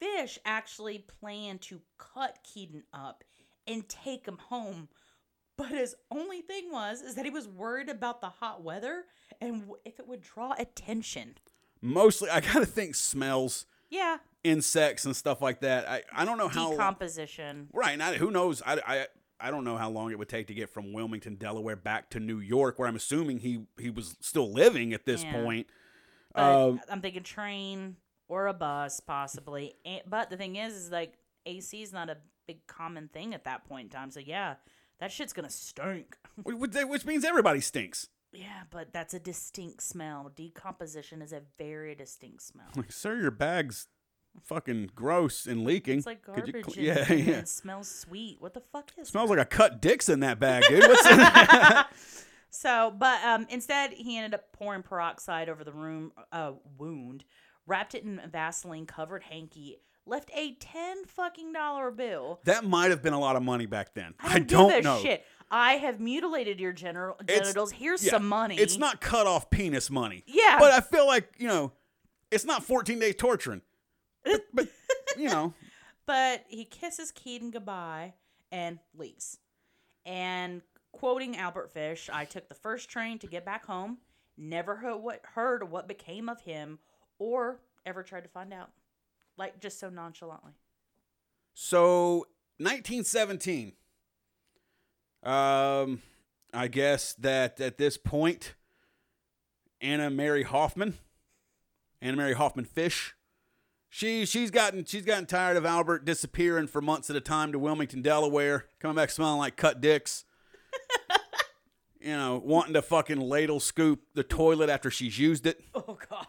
S2: Fish actually planned to cut Keaton up and take him home. But his only thing was is that he was worried about the hot weather and w- if it would draw attention.
S1: Mostly, I gotta think smells,
S2: Yeah,
S1: insects, and stuff like that. I, I don't know how.
S2: decomposition.
S1: Right. And I, who knows? I, I, I don't know how long it would take to get from Wilmington, Delaware, back to New York, where I'm assuming he, he was still living at this
S2: Yeah.
S1: point. Um,
S2: I'm thinking train or a bus possibly. But the thing is is like AC is not a big common thing at that point in time. So yeah, that shit's going to stink.
S1: wh- wh- which means everybody stinks.
S2: Yeah, but that's a distinct smell. Decomposition is a very distinct smell.
S1: Like, sir, your bag's fucking gross and leaking.
S2: It's like
S1: Could you
S2: garbage.
S1: yeah, yeah.
S2: It smells sweet. What the fuck is It
S1: Smells
S2: that?
S1: like a cut dicks in that bag, dude. What's in that?
S2: So, but um, instead, he ended up pouring peroxide over the room uh, wound, wrapped it in a Vaseline covered hanky, left a ten fucking dollar bill.
S1: that might have been a lot of money back then.
S2: I don't,
S1: don't
S2: give a
S1: know.
S2: shit. I have mutilated your general
S1: It's-
S2: genitals. Here's
S1: Yeah,
S2: some money.
S1: It's not cut off penis money.
S2: Yeah.
S1: But I feel like, you know, it's not 14 days torturing. But, but you know,
S2: But he kisses Keaton goodbye and leaves. And quoting Albert Fish, I took the first train to get back home. Never heard what heard what became of him or ever tried to find out, like just so nonchalantly.
S1: So 1917. Um, I guess that at this point, Anna Mary Hoffman, Anna Mary Hoffman Fish, she she's gotten she's gotten tired of Albert disappearing for months at a time to Wilmington, Delaware, coming back smelling like cut dicks. you know, wanting to fucking ladle scoop the toilet after she's used it.
S2: Oh God.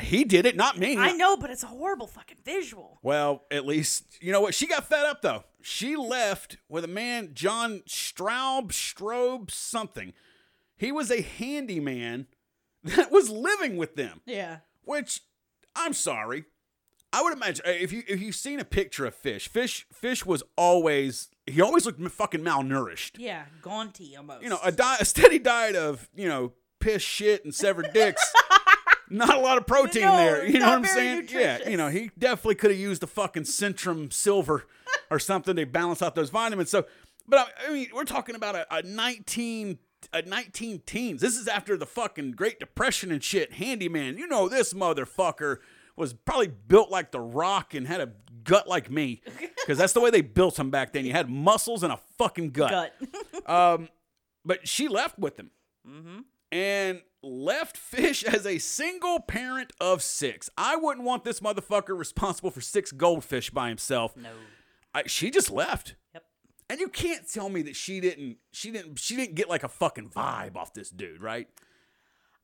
S1: He did it, not me.
S2: I know, but it's a horrible fucking visual.
S1: Well, at least you know what she got fed up though. She left with a man, John Straub, Strobe, something. He was a handyman that was living with them.
S2: Yeah.
S1: Which, I'm sorry, I would imagine uh, if you if you've seen a picture of Fish, Fish Fish was always he always looked fucking malnourished.
S2: Yeah, gaunty almost.
S1: You know, a, di- a steady diet of you know piss, shit, and severed dicks. not a lot of protein
S2: No,
S1: there. You know what I'm saying? Yeah, you know, he definitely could have used the fucking Centrum Silver or something to balance out those vitamins. So, but I, I mean, we're talking about a, a 19 a 19 teens. This is after the fucking Great Depression and shit. Handyman, you know this motherfucker was probably built like the Rock and had a gut like me because that's the way they built him back then. You had muscles and a fucking gut.
S2: gut.
S1: Um, but she left with him and left Fish as a single parent of six. I wouldn't want this motherfucker responsible for six goldfish by himself.
S2: no.
S1: I, she just left.
S2: Yep.
S1: And you can't tell me that she didn't she didn't she didn't get like a fucking vibe off this dude, right?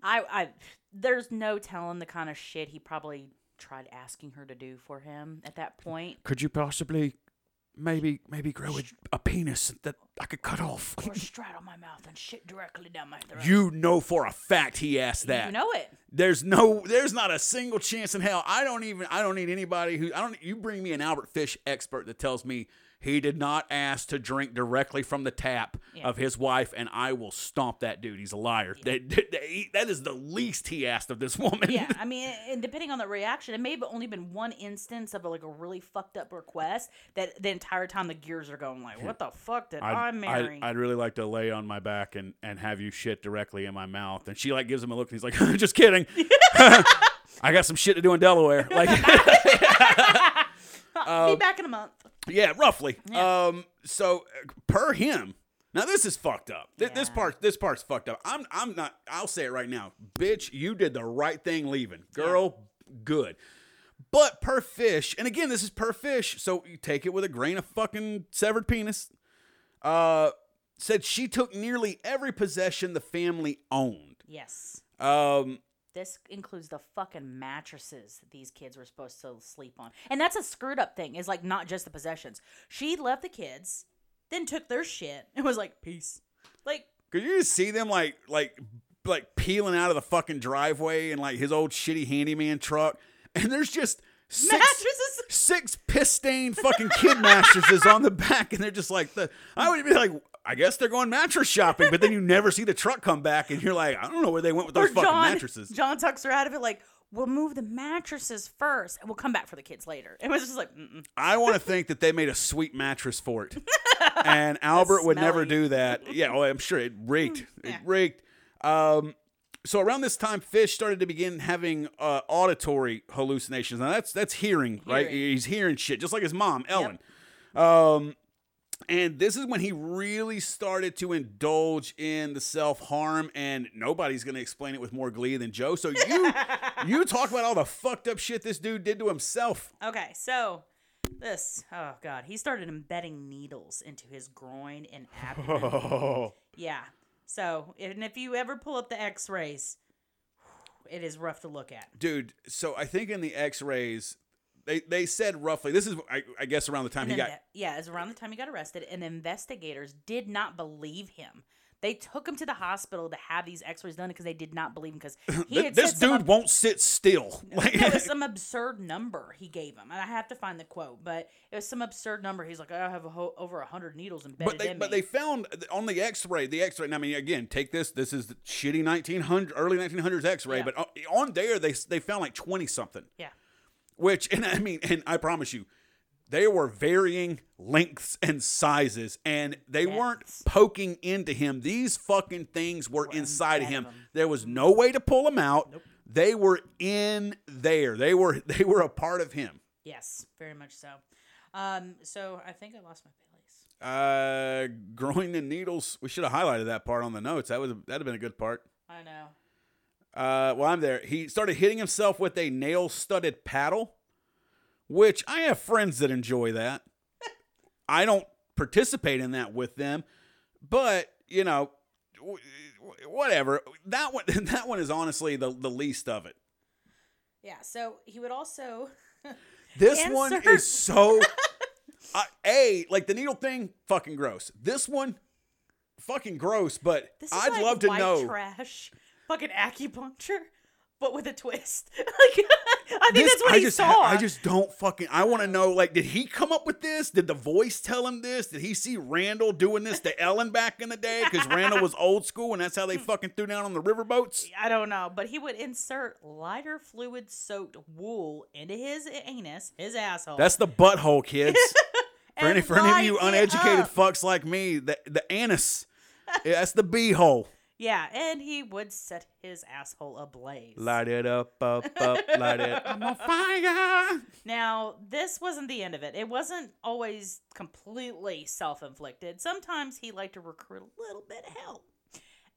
S2: I, I, there's no telling the kind of shit he probably tried asking her to do for him at that point.
S1: Could you possibly maybe maybe grow a, a penis that I could cut off?
S2: Or straddle my mouth and shit directly down my throat.
S1: You know for a fact he asked that.
S2: You know it.
S1: There's no, there's not a single chance in hell. I don't even, I don't need anybody who, I don't. You bring me an Albert Fish expert that tells me he did not ask to drink directly from the tap
S2: Yeah.
S1: of his wife, and I will stomp that dude. He's a liar. That, that, that is the least he asked of this woman.
S2: Yeah, I mean, and depending on the reaction, it may have only been one instance of like a really fucked up request that the entire time the gears are going like, what the fuck did I marry?
S1: I'd, I'd really like to lay on my back and, and have you shit directly in my mouth. And she like gives him a look, and he's like, "Just kidding. I got some shit to do in Delaware." Like,
S2: Be back in a month.
S1: Yeah, roughly.
S2: Yeah.
S1: Um, so uh, per him. Now this is fucked up. Th- This
S2: Yeah.
S1: part, this part's fucked up. I'm, I'm not. I'll say it right now, bitch. You did the right thing leaving, girl. Good. But per fish, and again, this is per fish, so you take it with a grain of fucking severed penis. Uh, said she took nearly every possession the family owned.
S2: Yes.
S1: Um,
S2: This includes the fucking mattresses these kids were supposed to sleep on. And that's a screwed up thing, is like not just the possessions. She left the kids, then took their shit and was like, peace. Like,
S1: Could you just see them like like like peeling out of the fucking driveway in like his old shitty handyman truck, and there's just six
S2: mattresses.
S1: six piss stained fucking kid mattresses on the back, and they're just like the. I would be like, I guess they're going mattress shopping, but then you never see the truck come back, and you're like, I don't know where they went with
S2: Or
S1: those fucking
S2: John,
S1: mattresses.
S2: John tucks her out of it like, we'll move the mattresses first and we'll come back for the kids later. It was just like, mm-mm.
S1: I want to think that they made a sweet mattress for it, and Albert would never do that. Yeah, well, I'm sure it reeked. It
S2: Yeah.
S1: reeked. Um, so around this time, Fish started to begin having uh, auditory hallucinations. Now that's that's hearing, right? He's hearing shit, just like his mom, Ellen. Um, and this is when he really started to indulge in the self harm, and nobody's gonna explain it with more glee than Joe. So you you talk about all the fucked up shit this dude did to himself.
S2: Okay, so this, oh God, he started embedding needles into his groin and abdomen.
S1: Oh.
S2: yeah. So, and if you ever pull up the x rays, it is rough to look at.
S1: dude so i think in the x-rays they, they said roughly this is I, I guess around the time he got
S2: the- yeah, it was around the time he got arrested, and the investigators did not believe him. They took him to the hospital to have these X-rays done because they did not believe him because he had
S1: this
S2: said some
S1: dude
S2: ab-
S1: won't sit still like
S2: it was some absurd number he gave him, and I have to find the quote, but it was some absurd number. He's like, I have a ho- over a hundred needles embedded
S1: but they
S2: in
S1: but
S2: me.
S1: they found on the x-ray the x-ray and i mean again take this this is the shitty 1900 early 1900s x-ray
S2: Yeah.
S1: but on, on there they they found like 20 something
S2: yeah,
S1: which and i mean and i promise you they were varying lengths and sizes and they weren't poking into him these fucking things were inside of him
S2: of him.
S1: there was no way to pull them out They were in there. They were they were a part of him.
S2: Yes, very much so. Um, so I think I lost my place.
S1: Uh, growing the needles. We should have highlighted that part on the notes. That was that'd have been a good part.
S2: I know.
S1: Uh, well, I'm there. He started hitting himself with a nail-studded paddle, which I have friends that enjoy that. I don't participate in that with them, but you know, whatever. That one, that one is honestly the the least of it.
S2: Yeah. So he would also.
S1: This one is so. Uh, a like the needle thing, fucking gross. This one, fucking gross. But
S2: This is
S1: I'd
S2: like
S1: love to know.
S2: trash, fucking acupuncture, but with a twist. like I think
S1: This-
S2: that's what
S1: I
S2: he
S1: just,
S2: saw.
S1: I just don't fucking. I want to know. Like, did he come up with this? Did the voice tell him this? Did he see Randall doing this to Ellen back in the day? Because Randall was old school, and that's how they fucking threw down on the riverboats.
S2: I don't know, but he would insert lighter fluid soaked wool into his anus, his asshole.
S1: That's the butthole, kids. For any, for any of you uneducated fucks like me, the the anus, that's the beehole.
S2: Yeah, and he would set his asshole ablaze.
S1: Light it up, up, up, light it. I'm on fire.
S2: Now, this wasn't the end of it. It wasn't always completely self inflicted. Sometimes he liked to recruit a little bit of help.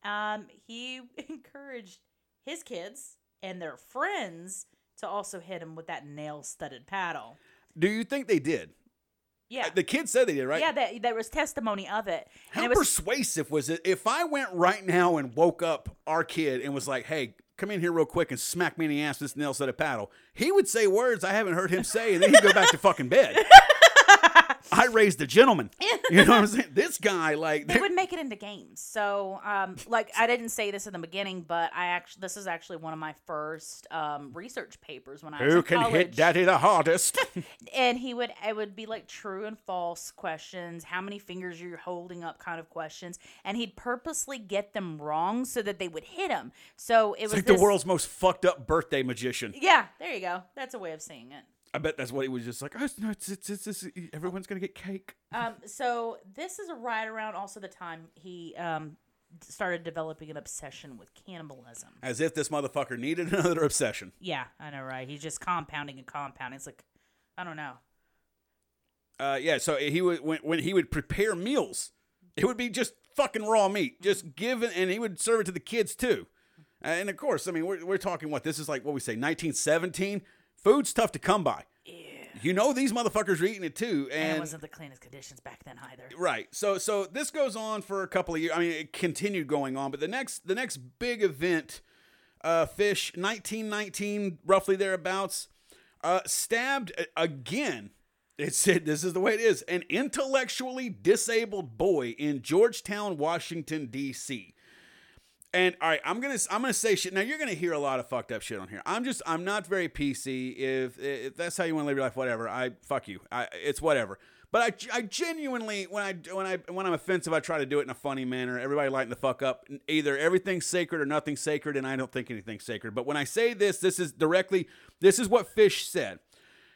S2: Um, he encouraged his kids and their friends to also hit him with that nail studded paddle.
S1: Do you think they did?
S2: Yeah.
S1: The kid said they did, right?
S2: Yeah, that, there was testimony of it.
S1: How
S2: and it was
S1: persuasive was it? If I went right now and woke up our kid and was like, "Hey, come in here real quick and smack me in the ass with this nail set of paddle," he would say words I haven't heard him say, and then he'd go back to fucking bed. I raised a gentleman. You know what I'm saying? This guy, like,
S2: they would make it into games. So, um, like I didn't say this in the beginning, but I actually this is actually one of my first um, research papers when I was
S1: who
S2: in
S1: can
S2: college.
S1: hit daddy the hardest?
S2: and he would it would be like true and false questions how many fingers you're holding up kind of questions and he'd purposely get them wrong so that they would hit him so it
S1: It's
S2: was
S1: like
S2: this,
S1: the world's most fucked up birthday magician.
S2: yeah there you go that's a way of saying it
S1: I bet that's what he was just like. Oh, no, it's, it's, it's, it's, everyone's gonna get cake.
S2: um so this is right around also the time he um started developing an obsession with cannibalism
S1: As if this motherfucker needed another obsession.
S2: yeah i know right he's just compounding and compounding it's like i don't know
S1: Uh, yeah, so he would when, when he would prepare meals, it would be just fucking raw meat, just give it, and he would serve it to the kids too. And of course, I mean, we're, we're talking what this is like. What we say, 1917. Food's tough to come by. You know these motherfuckers are eating it too,
S2: and it wasn't the cleanest conditions back then either
S1: right. So so this goes on for a couple of years. I mean, it continued going on, but the next the next big event, uh, Fish, 1919, roughly thereabouts, uh, stabbed again. It said this is the way it is. An intellectually disabled boy in Georgetown, Washington D.C. And all right, I'm gonna I'm gonna say shit. Now you're gonna hear a lot of fucked up shit on here. I'm just I'm not very PC. If if that's how you want to live your life, whatever. I fuck you. I it's whatever. But I, I genuinely when I when I when I'm offensive, I try to do it in a funny manner. Everybody lighten the fuck up. Either everything's sacred or nothing's sacred, and I don't think anything's sacred. But when I say this, this is directly this is what Fish said.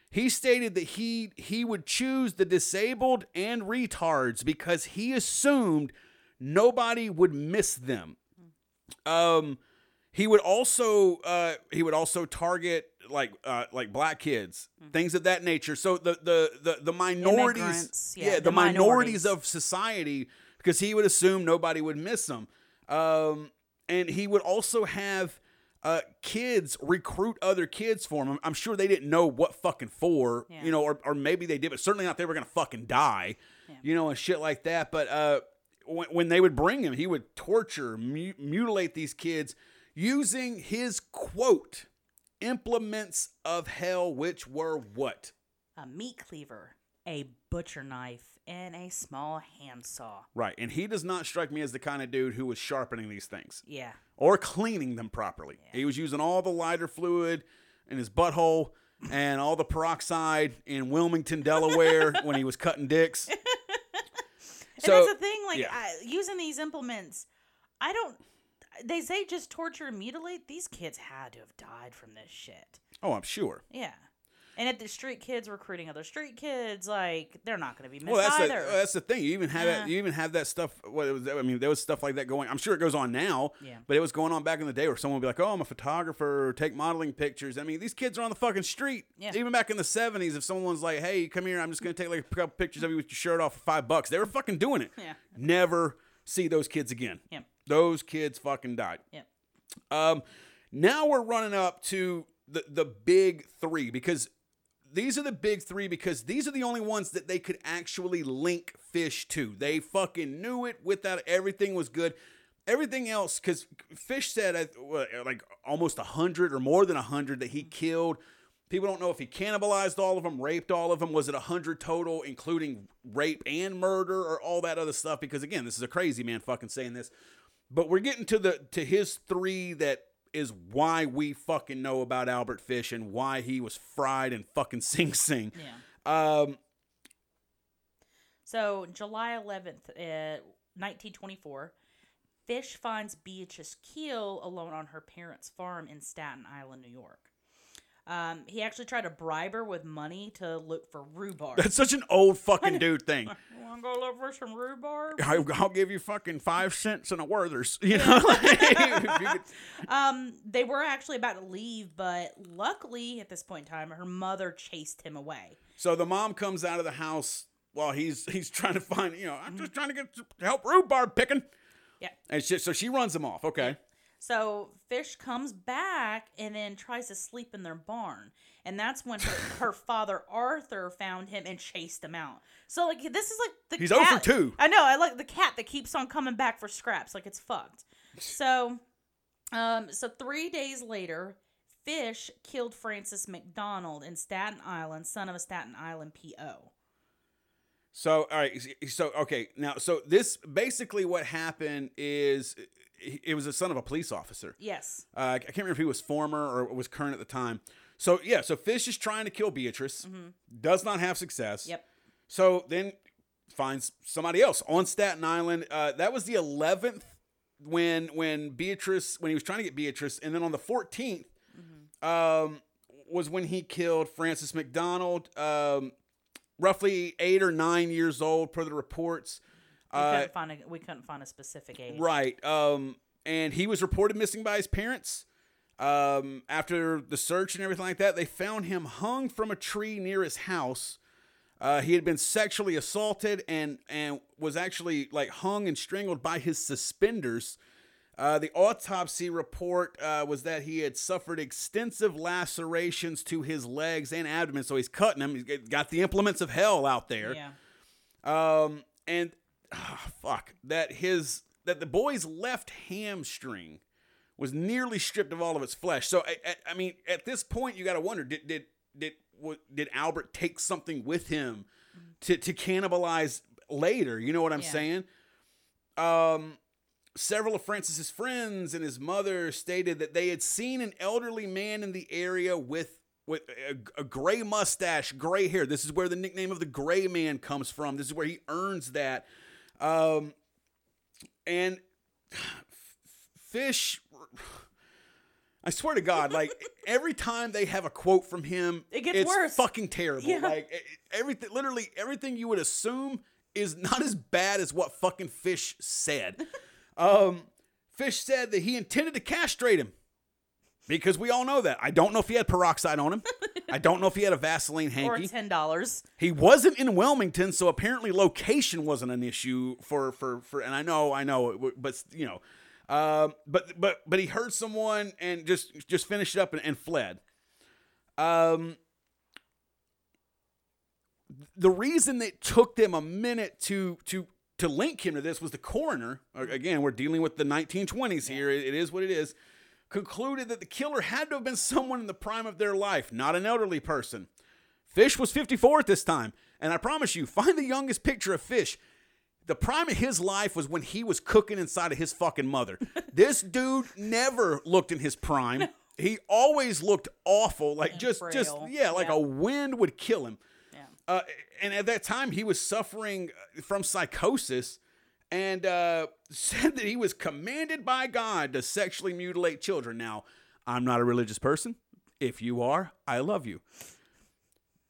S1: He stated that he he would choose the disabled and retards because he assumed nobody would miss them. Um, he would also uh, he would also target like uh, like black kids, things of that nature. So the the the, the minorities,
S2: Immigrants,
S1: yeah,
S2: yeah,
S1: the,
S2: the
S1: minorities.
S2: minorities.
S1: of society, because he would assume nobody would miss them. Um, and he would also have uh, kids recruit other kids for him. I'm sure they didn't know what fucking for,
S2: Yeah.
S1: you know, or, or maybe they did, but certainly not they were gonna fucking die, you know, and shit like that. But uh, when, when they would bring him, he would torture, mu- mutilate these kids using his quote implements of hell, which were what?
S2: a meat cleaver, a butcher knife, and a small handsaw.
S1: Right, and he does not strike me as the kind of dude who was sharpening these things
S2: Yeah.
S1: or cleaning them properly. He was using all the lighter fluid in his butthole and all the peroxide in Wilmington, Delaware, when he was cutting dicks.
S2: And
S1: So
S2: that's the thing, like
S1: yeah.
S2: I, using these implements, I don't. They say just torture and mutilate. These kids had to have died from this shit.
S1: oh, I'm sure.
S2: Yeah. And if the street kids recruiting other street kids, like they're not going to be missed
S1: Well, that's the,
S2: either.
S1: that's the thing. You even have that. You even have that stuff. What it was? I mean, there was stuff like that going. I'm sure it goes on now.
S2: Yeah.
S1: But it was going on back in the day where someone would be like, "Oh, I'm a photographer. Take modeling pictures." I mean, these kids are on the fucking street.
S2: Yeah.
S1: Even back in the '70s, if someone's like, "Hey, come here. I'm just gonna take like a couple pictures of you with your shirt off for five bucks," they were fucking doing it.
S2: Yeah.
S1: Never see those kids again.
S2: Yeah.
S1: Those kids fucking died.
S2: yeah.
S1: Um, now we're running up to the the big three because these are the big three because these are the only ones that they could actually link fish to. They fucking knew it without everything was good. Everything else, because Fish said like almost a hundred or more than a hundred that he killed. People don't know if he cannibalized all of them, raped all of them. Was it a hundred total, including rape and murder, or all that other stuff? Because again, this is a crazy man fucking saying this. But we're getting to the to his three that is why we fucking know about Albert Fish and why he was fried in fucking Sing Sing.
S2: Yeah.
S1: Um,
S2: So July 11th, uh, 1924, Fish finds Beatrice Kiel alone on her parents' farm in Staten Island, New York. Um, he actually tried to bribe her with money to look for rhubarb.
S1: that's such an old fucking dude thing.
S2: Want to go look for some rhubarb?
S1: I, I'll give you fucking five cents and a Werther's. You know, you
S2: Um, they were actually about to leave, but luckily at this point in time, her mother chased him away.
S1: so the mom comes out of the house while he's he's trying to find. You know, I'm just trying to get help rhubarb picking.
S2: Yeah.
S1: And she, so she runs him off. Okay.
S2: So Fish comes back and then tries to sleep in their barn. And that's when her, her father Arthur found him and chased him out. So like this is like the
S1: He's 0 for
S2: cat.
S1: 2.
S2: I know, I like the cat that keeps on coming back for scraps, like it's fucked. So um so 3 days later, Fish killed Francis McDonald in Staten Island, son of a Staten Island PO.
S1: So all right, so okay, now so this basically what happened is it it was the son of a police officer.
S2: Yes.
S1: Uh, I can't remember if he was former or was current at the time. So yeah, so Fish is trying to kill Beatrice, does not have success.
S2: Mm-hmm. Yep.
S1: So then finds somebody else on Staten Island. Uh, that was the eleventh when when Beatrice when he was trying to get Beatrice, and then on the 14th
S2: Mm-hmm.
S1: um, was when he killed Francis McDonald, um, roughly eight or nine years old per the reports.
S2: We
S1: Uh,
S2: couldn't find a we couldn't find a specific age.
S1: Right. Um, and he was reported missing by his parents. Um, after the search and everything like that, they found him hung from a tree near his house. Uh, he had been sexually assaulted and and was actually like hung and strangled by his suspenders. Uh, the autopsy report uh, was that he had suffered extensive lacerations to his legs and abdomen. So he's cutting him. He's got the implements of hell out there.
S2: Yeah.
S1: Um, and ah, fuck that his that the boy's left hamstring was nearly stripped of all of its flesh. So I, I, I mean, at this point, you got to wonder did did did what, did Albert take something with him to to cannibalize later? You know what I'm
S2: Yeah.
S1: saying? Um. Several of Francis's friends and his mother stated that they had seen an elderly man in the area with with a, a gray mustache, gray hair. This is where the nickname of the gray man comes from. This is where he earns that. Um, and Fish, I swear to God, like every time they have a quote from him,
S2: It gets
S1: it's
S2: worse.
S1: fucking terrible.
S2: Yeah.
S1: Like everything, literally everything you would assume is not as bad as what fucking Fish said. um, Fish said that he intended to castrate him. Because we all know that. I don't know if he had peroxide on him. I don't know if he had a Vaseline
S2: Or ten dollars.
S1: He wasn't in Wilmington, so apparently location wasn't an issue for for for. And I know, I know, but you know, um, but but but he heard someone and just just finished up and, and fled. Um, the reason that took them a minute to to to link him to this was the coroner. uh, Again, we're dealing with the 1920s here. It is what it is. Concluded that the killer had to have been someone in the prime of their life, not an elderly person. Fish was 54 at this time, and I promise you, find the youngest picture of Fish. The prime of his life was when he was cooking inside of his fucking mother. this dude never looked in his prime. He always looked awful, like
S2: And
S1: just just yeah, like
S2: Yeah.
S1: a wind would kill him.
S2: Yeah.
S1: Uh, and at that time, he was suffering from psychosis and uh, said that he was commanded by God to sexually mutilate children. Now, I'm not a religious person. If you are, I love you.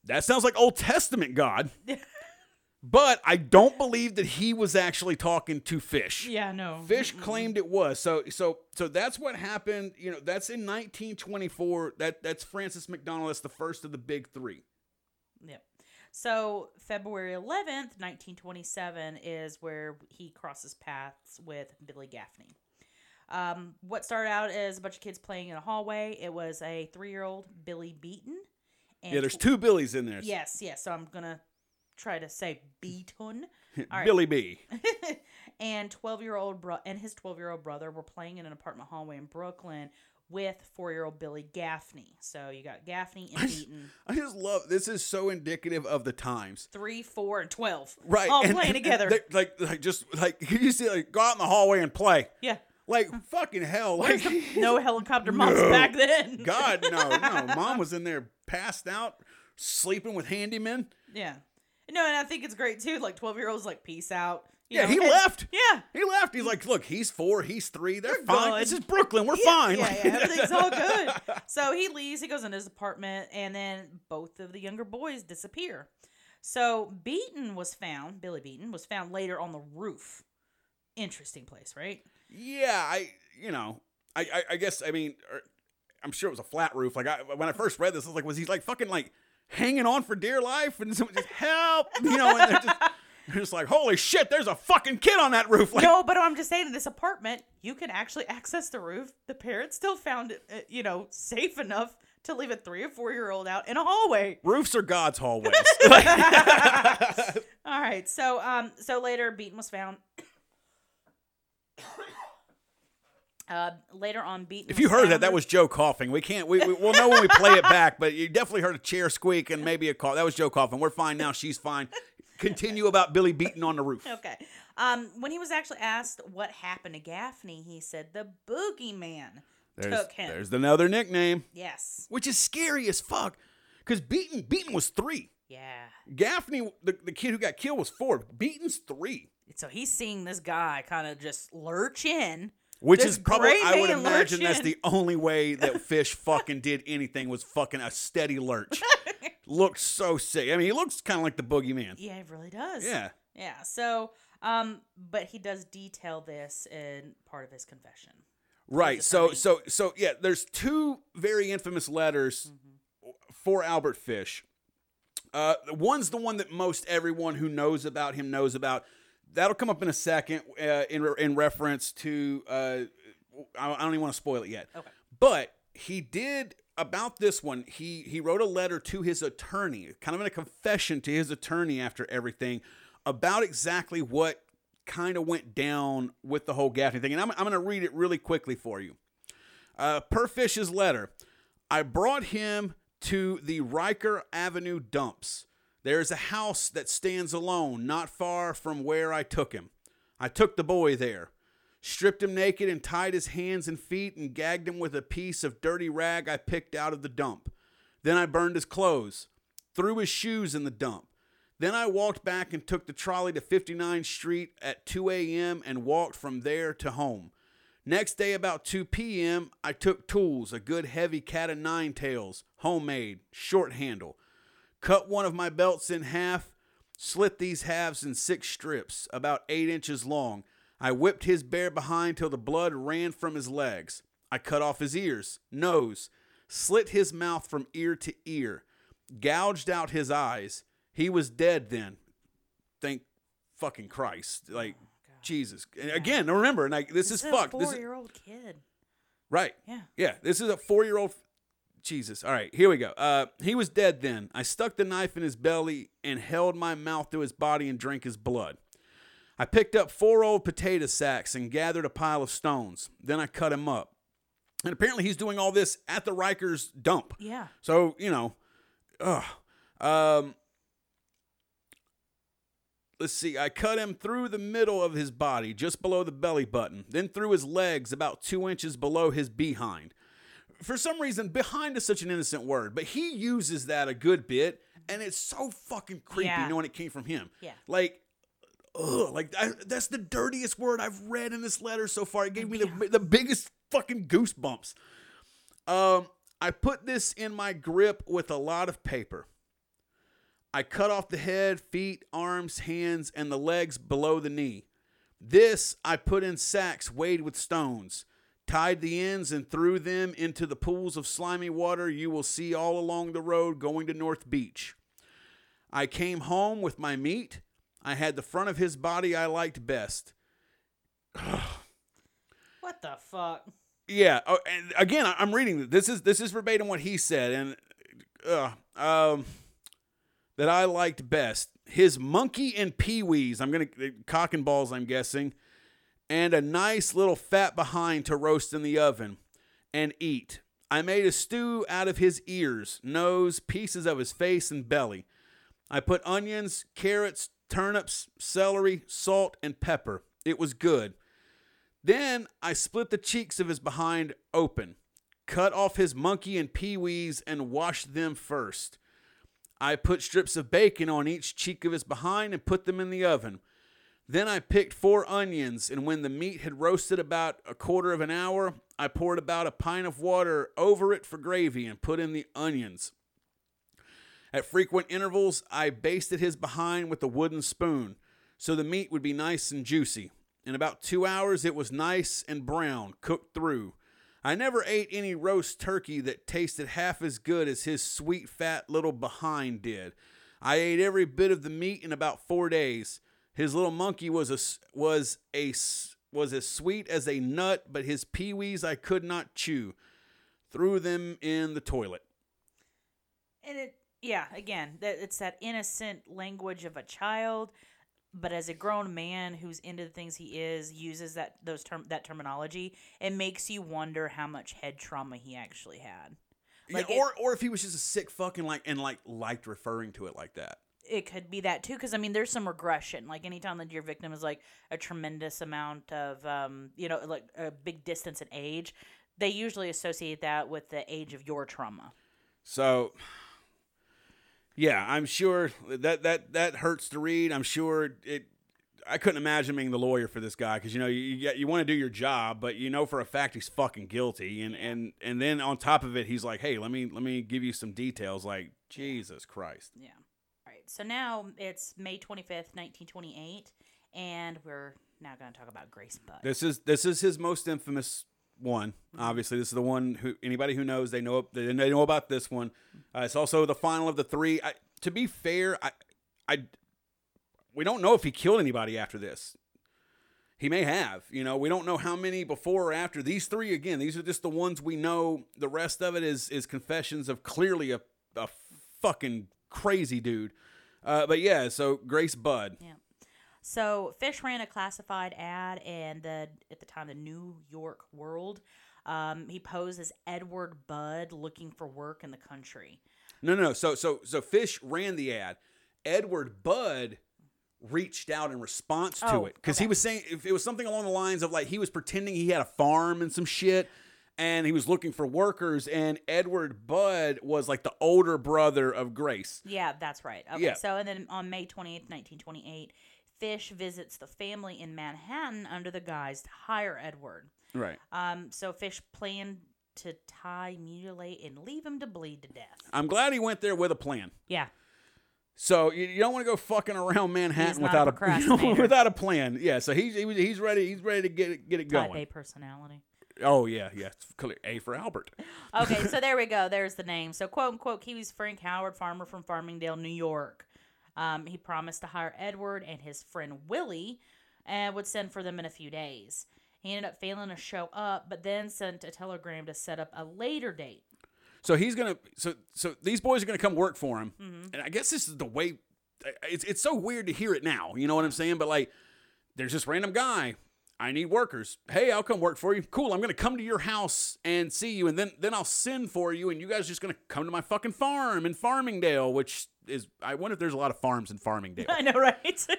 S1: That sounds like Old Testament God. but I don't believe that he was actually talking to fish.
S2: Yeah, no.
S1: Fish claimed it was. So so so that's what happened. You know, that's in 1924. That that's Francis McDonald. That's the first of the big three.
S2: Yep. So February 11th, 1927 is where he crosses paths with Billy Gaffney. Um, what started out as a bunch of kids playing in a hallway, it was a three-year-old Billy Beaton. And
S1: Yeah, there's two Billies in there.
S2: Yes, yes. So I'm gonna try to say Beaton. Right.
S1: Billy B.
S2: and 12 year old bro- and his 12 year old brother were playing in an apartment hallway in Brooklyn with four year old Billy Gaffney. So you got Gaffney and Beaton,
S1: I just love this is so indicative of the times.
S2: three, four, and 12.
S1: Right.
S2: All
S1: and-
S2: playing
S1: and-
S2: together.
S1: they- like like just like you see like go out in the hallway and play.
S2: yeah.
S1: Like fucking hell. Like
S2: No helicopter moms
S1: No.
S2: back then.
S1: God, no, no. Mom was in there passed out, sleeping with handymen.
S2: Yeah. No, and I think it's great too. Like 12 year olds, like, peace out. You
S1: Yeah,
S2: know,
S1: he
S2: and-
S1: left.
S2: Yeah.
S1: He left. He's like, look, he's four, he's three. They're
S2: We're
S1: fine.
S2: good.
S1: This is Brooklyn. We're
S2: Yeah,
S1: fine.
S2: Yeah,
S1: Like-
S2: yeah, everything's all good. So he leaves, he goes in his apartment, and then both of the younger boys disappear. So Beaton was found, Billy Beaton was found later on the roof. Interesting place, right?
S1: Yeah, I, you know, I, I, I guess, I mean, er, I'm sure it was a flat roof. Like, I, when I first read this, I was like, was he like fucking like hanging on for dear life? And someone just help, you know, and they're just, they're just like, holy shit, there's a fucking kid on that roof. Like,
S2: no, but I'm just saying, in this apartment, you can actually access the roof. The parents still found it, uh, you know, safe enough to leave a three or four year old out in a hallway.
S1: roofs are God's hallways.
S2: All right, so um, so later Beaton was found. Uh, later on, Beaton.
S1: if you heard that, that was Joe coughing. We can't, we, we, we'll know when we play it back, but you definitely heard a chair squeak and maybe a cough. That was Joe coughing. We're fine now. She's fine. Continue about Billy beating on the roof.
S2: Okay. Um, when he was actually asked what happened to Gaffney, he said the boogeyman
S1: There's,
S2: took him.
S1: there's another nickname.
S2: Yes.
S1: which is scary as fuck. Because Beaton, Beaton was three.
S2: Yeah.
S1: Gaffney, the, the kid who got killed, was four. Beaton's three,
S2: So he's seeing this guy kind of just lurch in.
S1: Which
S2: This
S1: is probably I would imagine that's the only way that Fish fucking did anything was fucking a steady lurch. looks so sick. I mean, he looks kind of like the boogeyman.
S2: Yeah, it really does.
S1: Yeah.
S2: Yeah. So, um, but he does detail this in part of his confession.
S1: Right. So
S2: funny?
S1: so so yeah, there's two very infamous letters
S2: Mm-hmm.
S1: for Albert Fish. Uh, one's the one that most everyone who knows about him knows about. That'll come up in a second uh, in re- in reference to. Uh, I I don't even want to spoil it yet.
S2: Okay.
S1: But he did about this one. He he wrote a letter to his attorney, kind of in a confession to his attorney after everything, about exactly what kind of went down with the whole Gaffney thing. And I'm I'm going to read it really quickly for you. Uh, per Fish's letter, I brought him to the Riker Avenue dumps. There is a house that stands alone, not far from where I took him. I took the boy there, stripped him naked, and tied his hands and feet and gagged him with a piece of dirty rag I picked out of the dump. Then I burned his clothes, threw his shoes in the dump. Then I walked back and took the trolley to 59th Street at 2 a.m. and walked from there to home. Next day, about 2 p.m., I took tools, a good heavy cat of nine tails, homemade, short handle. Cut one of my belts in half, slit these halves in six strips, about eight inches long. I whipped his bare behind till the blood ran from his legs. I cut off his ears, nose, slit his mouth from ear to ear, gouged out his eyes. He was dead then. Thank fucking Christ. Oh like, Jesus. And again, remember, like, this, is
S2: a
S1: fucked. This is, a
S2: Four-year-old kid.
S1: right.
S2: Yeah.
S1: Yeah, this is a four year old. Jesus. All right, here we go. Uh, he was dead then. I stuck the knife in his belly and held my mouth to his body and drank his blood. I picked up four old potato sacks and gathered a pile of stones. Then I cut him up. And apparently he's doing all this at the Rikers dump.
S2: Yeah.
S1: So, you know, ugh. Um, let's see. I cut him through the middle of his body, just below the belly button, then through his legs, about two inches below his behind. For some reason, behind is such an innocent word, but he uses that a good bit, and it's so fucking creepy
S2: Yeah.
S1: knowing it came from him.
S2: Yeah.
S1: Like, ugh, like I, that's the dirtiest word I've read in this letter so far. It gave me the, the biggest fucking goosebumps. Um, I put this in my grip with a lot of paper. I cut off the head, feet, arms, hands, and the legs below the knee. This I put in sacks weighed with stones, tied the ends, and threw them into the pools of slimy water you will see all along the road going to North Beach. I came home with my meat. I had the front of his body I liked best.
S2: What the fuck?
S1: Yeah. Oh, and again, I'm reading this is this is verbatim what he said, and uh, um, that I liked best his monkey and peewees. I'm gonna cock and balls. I'm guessing, and a nice little fat behind to roast in the oven and eat. I made a stew out of his ears, nose, pieces of his face, and belly. I put onions, carrots, turnips, celery, salt, and pepper. It was good. Then I split the cheeks of his behind open, cut off his monkey and peewees, and washed them first. I put strips of bacon on each cheek of his behind and put them in the oven. Then I picked four onions, and when the meat had roasted about a quarter of an hour, I poured about a pint of water over it for gravy and put in the onions. At frequent intervals, I basted his behind with a wooden spoon so the meat would be nice and juicy. In about two hours, it was nice and brown, cooked through. I never ate any roast turkey that tasted half as good as his sweet, fat little behind did. I ate every bit of the meat in about four days. His little monkey was a was a was as sweet as a nut, but his peewees I could not chew. Threw them in the toilet.
S2: And it, yeah, again, that it's that innocent language of a child, but as a grown man who's into the things he is, uses that those term that terminology, it makes you wonder how much head trauma he actually had. Like
S1: yeah,
S2: it-
S1: or or if he was just a sick fucking like and like liked referring to it like that.
S2: It could be that too because i mean there's some regression like anytime that your victim is like a tremendous amount of um you know like a big distance in age they usually associate that with the age of your trauma
S1: So yeah, I'm sure that that that hurts to read. I'm sure it. I couldn't imagine being the lawyer for this guy because you know you you, you want to do your job, but you know for a fact he's fucking guilty, and and and then on top of it, he's like, hey, let me let me give you some details. Like Jesus Christ.
S2: yeah right so now it's may 25th 1928 and we're now going to talk about grace budd
S1: This is this is his most infamous one. Obviously, this is the one who anybody who knows they know they, they know about this one. Uh, it's also the final of the three. I, to be fair, I I we don't know if he killed anybody after this. He may have. You know, we don't know how many before or after. These three again. These are just the ones we know. The rest of it is is confessions of clearly a a fucking crazy dude. Uh, but yeah, so Grace Budd.
S2: Yeah. So Fish ran a classified ad and the at the time the New York World. Um, he posed as Edward Budd looking for work in the country.
S1: No, no, no. So, so, so Fish ran the ad. Edward Budd reached out in response to
S2: Oh,
S1: it because he was saying if it was something along the lines of like he was pretending he had a farm and some shit, and he was looking for workers. And Edward Budd was like the older brother of Grace.
S2: Yeah, that's right. Okay.
S1: Yeah.
S2: So and then on May 28th, 1928, Fish visits the family in Manhattan under the guise to hire Edward.
S1: Right.
S2: Um, so Fish planned to tie, mutilate, and leave him to bleed to death.
S1: I'm glad he went there with a plan.
S2: Yeah.
S1: So you, you don't want to go fucking around Manhattan
S2: not a
S1: without a, you know, without a plan. Yeah. So he's he he's ready. He's ready to get it get it
S2: Type
S1: going.
S2: A personality.
S1: Oh yeah, yeah. It's clear. A for Albert.
S2: Okay, so there we go. There's the name. So quote unquote, he was Frank Howard, farmer from Farmingdale, New York. Um, he promised to hire Edward and his friend Willie, and would send for them in a few days. He ended up failing to show up, but then sent a telegram to set up a later date.
S1: So he's gonna. So so these boys are gonna come work for him,
S2: Mm-hmm.
S1: and I guess this is the way. It's it's so weird to hear it now. You know what I'm saying? But like, there's this random guy. I need workers. Hey, I'll come work for you. Cool. I'm gonna come to your house and see you, and then then I'll send for you, and you guys are just gonna come to my fucking farm in Farmingdale, which is I wonder if there's a lot of farms in Farmingdale.
S2: I know, right?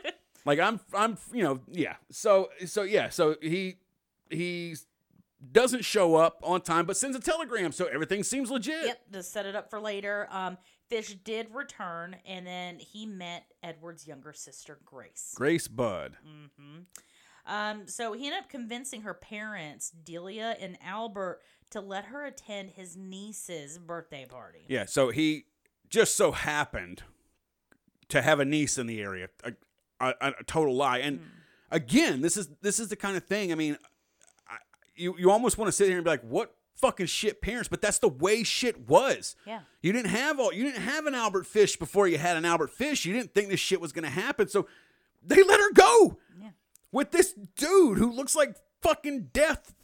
S1: Like I'm I'm you know yeah. So so yeah. So he he doesn't show up on time, but sends a telegram, so everything seems legit.
S2: yep, to set it up for later. Um, Fish did return, and then he met Edward's younger sister, Grace.
S1: Grace Budd.
S2: hmm Um, so he ended up convincing her parents, Delia and Albert, to let her attend his niece's birthday party.
S1: Yeah, so he just so happened to have a niece in the area. A, a, a total lie. And again, this is this is the kind of thing. I mean, I, you you almost want to sit here and be like, what fucking shit parents? But that's the way shit was.
S2: Yeah.
S1: You didn't have all. You didn't have an Albert Fish before you had an Albert Fish. You didn't think this shit was gonna happen. So they let her go. With this dude who looks like fucking death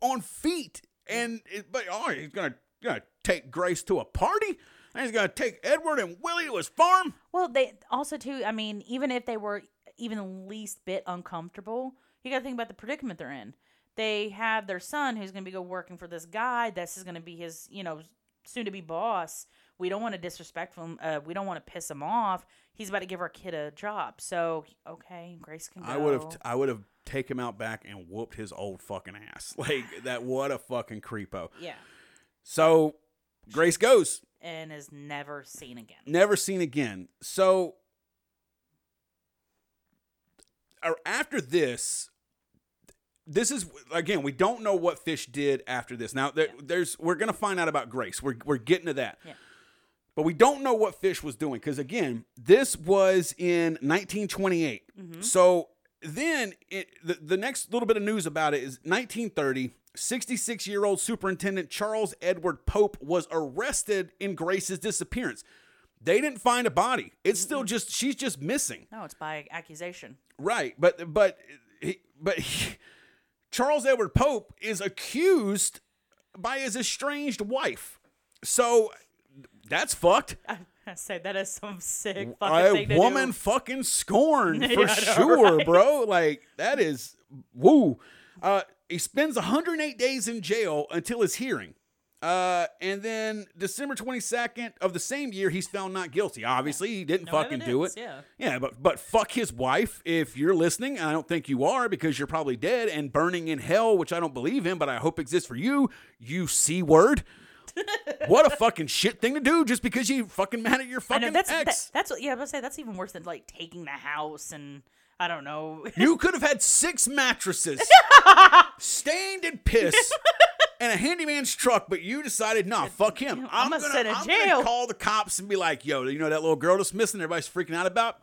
S1: on feet. And it, but oh, he's gonna gonna take Grace to a party. And he's gonna take Edward and Willie to his farm.
S2: Well, they also too. I mean, even if they were even the least bit uncomfortable, you got to think about the predicament they're in. They have their son who's to be go working for this guy. This is to be his, you know, soon to be boss. We don't want to disrespect him. Uh, we don't want to piss him off. He's about to give our kid a job. So okay, Grace can go.
S1: I would have I would have taken him out back and whooped his old fucking ass. Like that. What a fucking creepo.
S2: yeah,
S1: So Grace goes.
S2: and is never seen again.
S1: never seen again. So uh, after this, this is again we don't know what Fish did after this. Now there, there's we're gonna find out about Grace. We're we're getting to that.
S2: Yeah.
S1: But we don't know what Fish was doing because again, this was in 1928. Mm-hmm. So then it, the, the next little bit of news about it is 1930. 66 year old Superintendent Charles Edward Pope was arrested in Grace's disappearance. They didn't find a body. It's still just she's just missing.
S2: No, it's by accusation.
S1: Right, but but but he, Charles Edward Pope is accused by his estranged wife. So that's fucked.
S2: I say that is some sick fucking thing
S1: A
S2: to
S1: woman
S2: do.
S1: fucking scorned for
S2: Yeah, I know,
S1: sure,
S2: right?
S1: bro. Like that is woo. Uh, he spends 108 days in jail until his hearing. Uh, and then December 22nd of the same year, he's found not guilty. Obviously, he didn't
S2: No
S1: fucking do it.
S2: evidence,
S1: Yeah, but but fuck his wife if you're listening. and I don't think you are because you're probably dead and burning in hell, which I don't believe in, but I hope exists for you. You c word. what a fucking shit thing to do just because you fucking mad at your fucking
S2: know that's
S1: ex.
S2: that, that's what yeah. I was gonna say that's even worse than like taking the house and I don't know.
S1: You could have had six mattresses stained in piss and a handyman's truck, but you decided, nah, fuck him.
S2: I'm gonna
S1: gonna,
S2: send in
S1: I'm gonna
S2: jail."
S1: call the cops and be like, yo, you know that little girl that's missing? Everybody's freaking out about.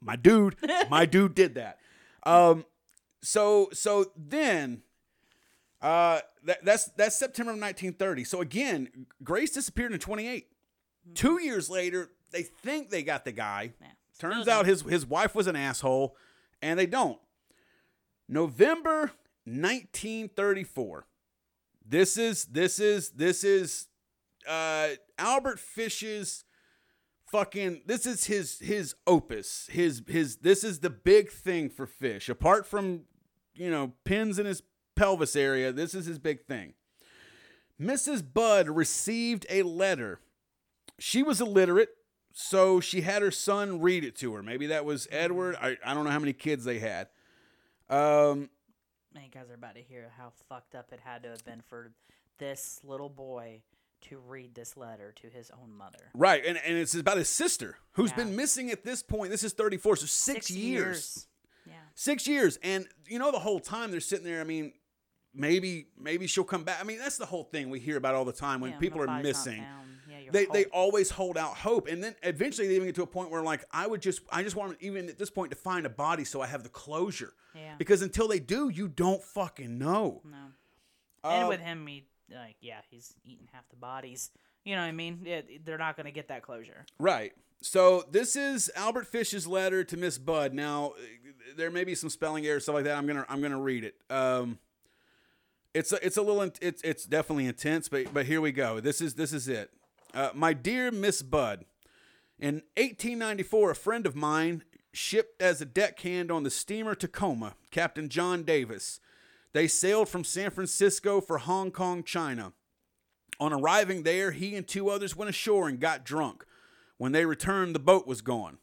S1: My dude, my dude did that. Um, so so then, uh, that, that's that's September of 1930. So again, Grace disappeared in 28. Two years later, they think they got the guy.
S2: Yeah.
S1: Turns out his his wife was an asshole, and they don't. November 1934. This is this is this is uh Albert Fish's fucking this is his his opus. His his this is the big thing for Fish. Apart from, you know, pins in his pelvis area, this is his big thing. Mrs. Budd received a letter. She was illiterate, so she had her son read it to her. Maybe that was Edward. I, I don't know how many kids they had. Um,
S2: Man, you guys are about to hear how fucked up it had to have been for this little boy to read this letter to his own mother.
S1: right, and, and it's about his sister who's
S2: Yeah.
S1: been missing at this point. This is 34, so six, years.
S2: Yeah.
S1: Six years. And you know, the whole time they're sitting there, I mean, maybe maybe she'll come back. I mean, that's the whole thing we hear about all the time when
S2: Yeah,
S1: people are missing.
S2: Yeah,
S1: They, they always hold out hope, and then eventually they even get to a point where like I would just I just want even at this point to find a body so I have the closure
S2: Yeah.
S1: because until they do you don't fucking know.
S2: No. and
S1: Um,
S2: with him, he like yeah, he's eating half the bodies. You know what I mean? It, they're not going to get that closure.
S1: Right. So this is Albert Fish's letter to Miss Budd. Now, there may be some spelling errors stuff like that. I'm gonna I'm gonna read it. Um, it's a, it's a little it's it's definitely intense, but but here we go. This is this is it. Uh, my dear Miss Budd, in 1894, a friend of mine shipped as a deckhand on the steamer Tacoma, Captain John Davis. They sailed from San Francisco for Hong Kong, China. On arriving there, he and two others went ashore and got drunk. When they returned, the boat was gone.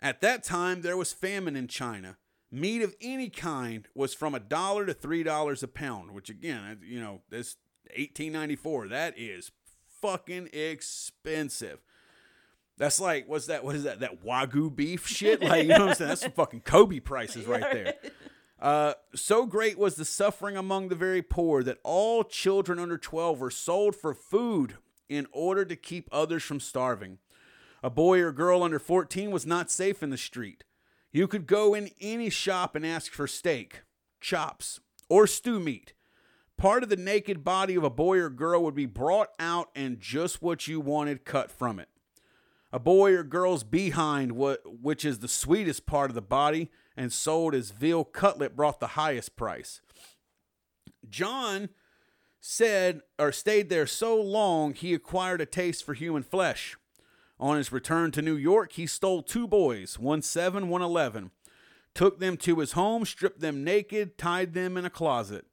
S1: At that time, there was famine in China. Meat of any kind was from a dollar to three dollars a pound, which again, you know, this 1894, that is fucking expensive. That's like, what's that? What is that? That wagyu beef shit? Like, you know what I'm saying? That's some fucking Kobe prices right there. Uh, so great was the suffering among the very poor that all children under 12 were sold for food in order to keep others from starving. A boy or girl under 14 was not safe in the street. You could go in any shop and ask for steak, chops, or stew meat. Part of the naked body of a boy or girl would be brought out and just what you wanted cut from it. A boy or girl's behind, which is the sweetest part of the body and sold as veal cutlet, brought the highest price. John said or stayed there so long he acquired a taste for human flesh. On his return to New York, he stole two boys, one seven, one eleven, took them to his home, stripped them naked, tied them in a closet,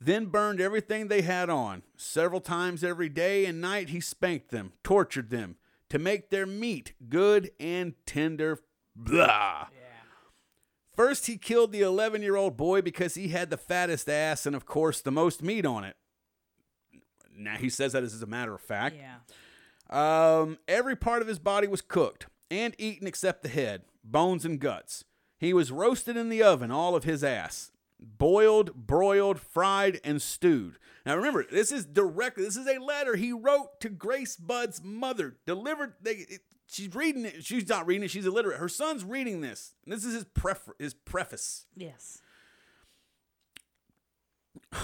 S1: then burned everything they had on. Several times every day and night he spanked them, tortured them, to make their meat good and tender. Blah. First, he killed the 11 year old boy because he had the fattest ass and, of course, the most meat on it. Now, he says that as a matter of fact.
S2: Yeah.
S1: Um, every part of his body was cooked and eaten except the head, bones, and guts. He was roasted in the oven, all of his ass. Boiled, broiled, fried, and stewed. Now remember, this is directly, this is a letter he wrote to Grace Budd's mother. Delivered, they, it, she's reading it. She's not reading it, she's illiterate. Her son's reading this. This is his, pref- his preface.
S2: Yes.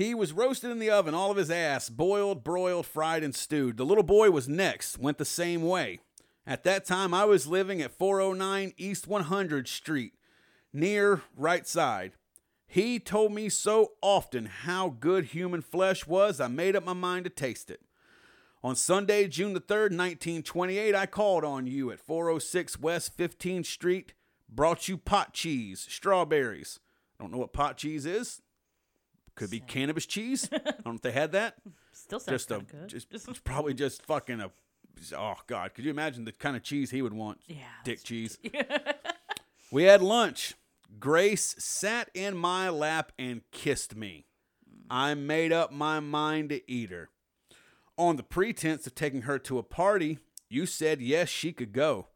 S1: He was roasted in the oven, all of his ass, boiled, broiled, fried, and stewed. The little boy was next, went the same way. At that time, I was living at 409 East 100 Street, near right side. He told me so often how good human flesh was, I made up my mind to taste it. On Sunday, June the 3rd, 1928, I called on you at 406 West 15th Street, brought you pot cheese, strawberries. Don't know what pot cheese is. Could be cannabis cheese. I don't know if they had that.
S2: Still sounds
S1: Just a,
S2: good.
S1: just it's probably just fucking a. Oh God, could you imagine the kind of cheese he would want?
S2: Yeah,
S1: dick cheese. we had lunch. Grace sat in my lap and kissed me. I made up my mind to eat her. On the pretense of taking her to a party, you said yes, she could go.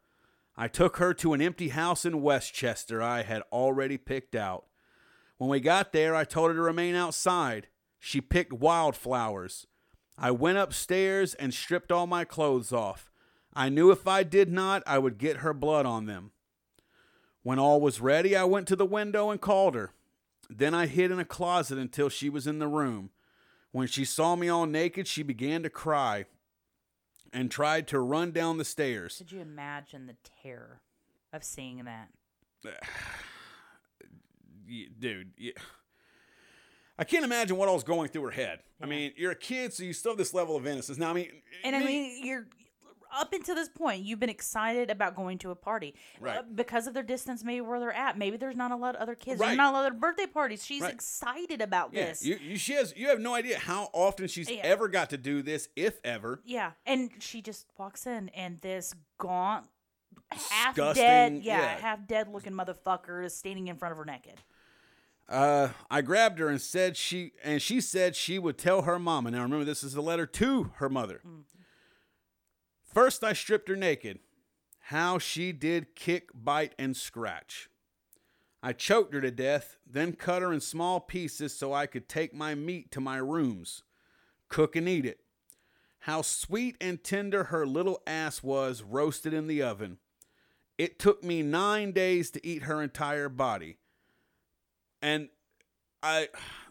S1: I took her to an empty house in Westchester I had already picked out. When we got there, I told her to remain outside. She picked wildflowers. I went upstairs and stripped all my clothes off. I knew if I did not, I would get her blood on them. When all was ready, I went to the window and called her. Then I hid in a closet until she was in the room. When she saw me all naked, she began to cry and tried to run down the stairs.
S2: Could you imagine the terror of seeing that?
S1: Dude, yeah. I can't imagine what all's going through her head. I mean, you're a kid, so you still have this level of innocence. Now, I mean,
S2: And I mean, you're up until this point, you've been excited about going to a party
S1: Right.
S2: Uh, because of their distance, maybe where they're at. Maybe there's not a lot of other kids.
S1: Right.
S2: There's not a lot of birthday parties. She's
S1: Right.
S2: excited about
S1: yeah,
S2: this.
S1: you, you, she has, you have no idea how often she's
S2: Yeah.
S1: ever got to do this, if ever.
S2: yeah, and she just walks in, and this gaunt, half
S1: Disgusting,
S2: dead, yeah,
S1: yeah.
S2: half dead looking motherfucker is standing in front of her naked.
S1: Uh, I grabbed her and said she, and she said she would tell her mama. Now remember, this is a letter to her mother. First, I stripped her naked. How she did kick, bite, and scratch. I choked her to death, then cut her in small pieces so I could take my meat to my rooms, cook and eat it. How sweet and tender her little ass was roasted in the oven. It took me nine days to eat her entire body. And I,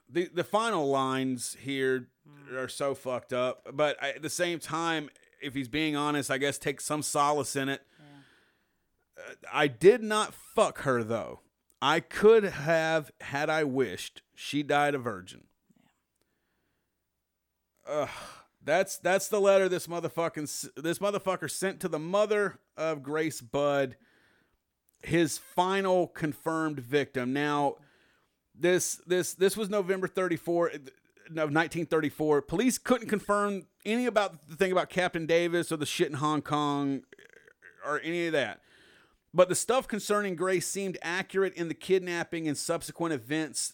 S1: the the final lines here are so fucked up. But I, at the same time, if he's being honest, I guess take some solace in it. Uh, I did not fuck her though. I could have had I wished. She died a virgin. Ugh. That's that's the letter this motherfucking this motherfucker sent to the mother of Grace Budd, his final confirmed victim. Now, this this this was November 34 uh, of 1934. Police couldn't confirm any about the thing about Captain Davis or the shit in Hong Kong uh, or any of that. But the stuff concerning Grace seemed accurate in the kidnapping and subsequent events,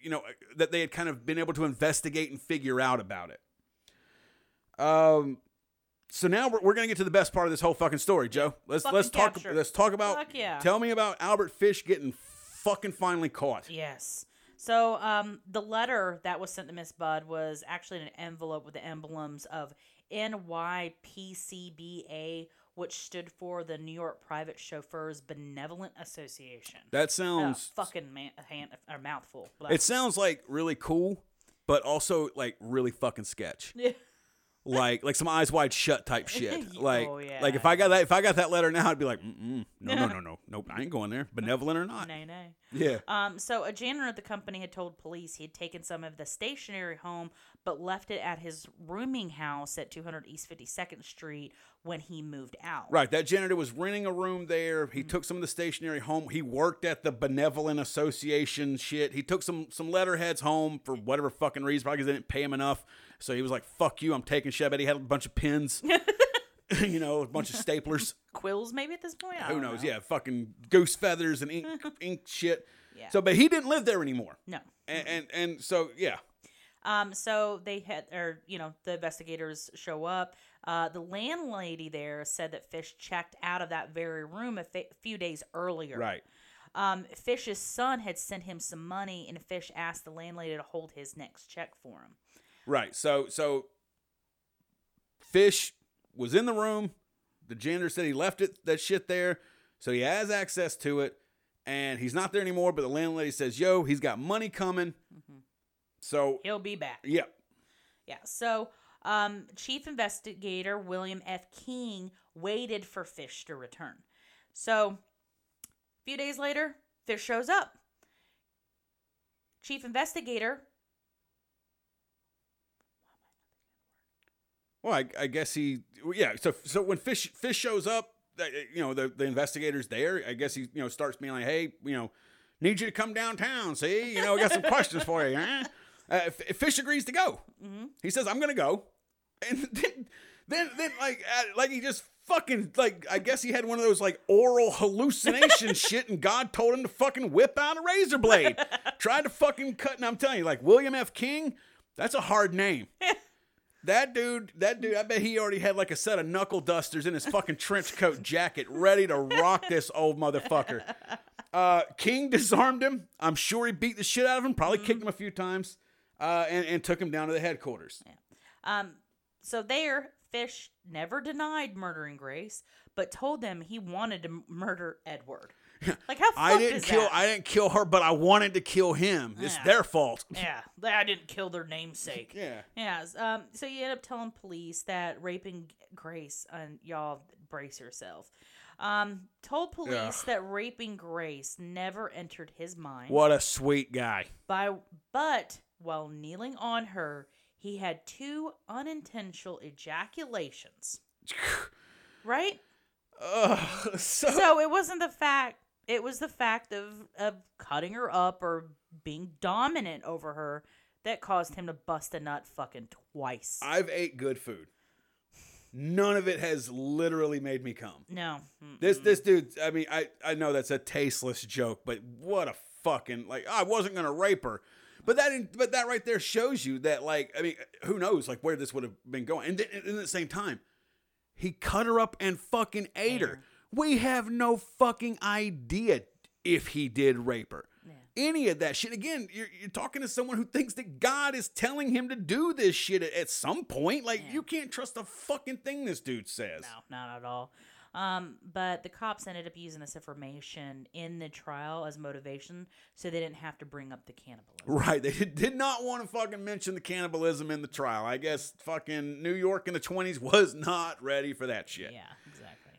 S1: you know, uh, that they had kind of been able to investigate and figure out about it. Um, so now we're, we're gonna get to the best part of this whole fucking story, Joe. Let's
S2: Fucking
S1: let's talk. Let's talk about.
S2: Fuck yeah.
S1: Tell me about Albert Fish getting fucking finally caught.
S2: Yes. So um, the letter that was sent to Miss Budd was actually an envelope with the emblems of NYPCBA which stood for the New York Private Chauffeurs Benevolent Association.
S1: That
S2: Uh,
S1: sounds.
S2: fucking man, hand, or mouthful. Blah.
S1: it sounds like really cool, but also like really fucking sketch. Like like some eyes wide shut type shit. Like
S2: Oh, yeah.
S1: like if I got that if I got that letter now, I'd be like, Mm-mm, no no no no nope, I ain't going there, benevolent or not.
S2: nay, nay.
S1: Yeah.
S2: Um, so a janitor at the company had told police he had taken some of the stationery home, but left it at his rooming house at 200 East 52nd Street when he moved out.
S1: Right, that janitor was renting a room there. He took some of the stationery home. He worked at the benevolent association shit. He took some some letterheads home for whatever fucking reason, probably because they didn't pay him enough. So he was like, "Fuck you, I'm taking shit." I he had a bunch of pins, you know, a bunch of staplers.
S2: Quills, maybe at this point. I
S1: Who knows?
S2: know.
S1: Yeah, fucking goose feathers and ink ink shit.
S2: Yeah.
S1: So, but he didn't live there anymore.
S2: No.
S1: And and, and so yeah,
S2: Um, so they had, or you know, the investigators show up. Uh, the landlady there said that Fish checked out of that very room a few days earlier.
S1: right.
S2: Um, Fish's son had sent him some money, and Fish asked the landlady to hold his next check for him.
S1: Right. So so Fish was in the room. The janitor said he left it that shit there, so he has access to it, and he's not there anymore. But the landlady says, "Yo, he's got money coming." So
S2: He'll be back.
S1: yeah,
S2: Yeah. So, um, Chief Investigator William F. King waited for Fish to return. So, a few days later, Fish shows up. Chief Investigator.
S1: Well, I, I guess he yeah. So so when Fish Fish shows up, uh, you know the the investigators there. I guess he you know starts being like, "Hey, you know, need you to come downtown. See, you know, we got some questions for you." Huh? Uh, Fish agrees to go. He says, "I'm gonna go," and then, then, then, like, uh, like he just fucking like. I guess he had one of those like oral hallucination shit, and God told him to fucking whip out a razor blade. Tried to fucking cut, and I'm telling you, like William F. King, that's a hard name. That dude, that dude, I bet he already had like a set of knuckle dusters in his fucking trench coat jacket ready to rock this old motherfucker. Uh, King disarmed him. I'm sure he beat the shit out of him, probably kicked him a few times, uh, and, and took him down to the headquarters.
S2: Um, so there, Fish never denied murdering Grace, but told them he wanted to murder Edward. Like how
S1: I didn't kill
S2: that?
S1: I didn't kill her, but I wanted to kill him. It's
S2: Yeah.
S1: their fault.
S2: yeah, I didn't kill their namesake.
S1: Yeah.
S2: Yes. Um. So you end up telling police that raping Grace, and y'all brace yourself. Um. Told police
S1: Ugh.
S2: that raping Grace never entered his mind.
S1: What a sweet guy.
S2: By but while kneeling on her, he had two unintentional ejaculations. right.
S1: Ugh, so,
S2: So it wasn't the fact. It was the fact of of cutting her up or being dominant over her that caused him to bust a nut fucking twice.
S1: I've ate good food. None of it has literally made me come.
S2: no. Mm-mm.
S1: This this dude, I mean, I I know that's a tasteless joke, but what a fucking like I wasn't gonna rape her, but that but that right there shows you that like I mean, who knows like where this would have been going, and then and at the same time, he cut her up and fucking ate her. We have no fucking idea if he did rape her. Any of that shit. Again, you're, you're talking to someone who thinks that God is telling him to do this shit at, at some point. Like, you can't trust a fucking thing this dude says.
S2: No, not at all. Um, but the cops ended up using this information in the trial as motivation, so they didn't have to bring up the cannibalism.
S1: Right. They did, not want to fucking mention the cannibalism in the trial. I guess fucking New York in the 20s was not ready for that shit.
S2: Yeah.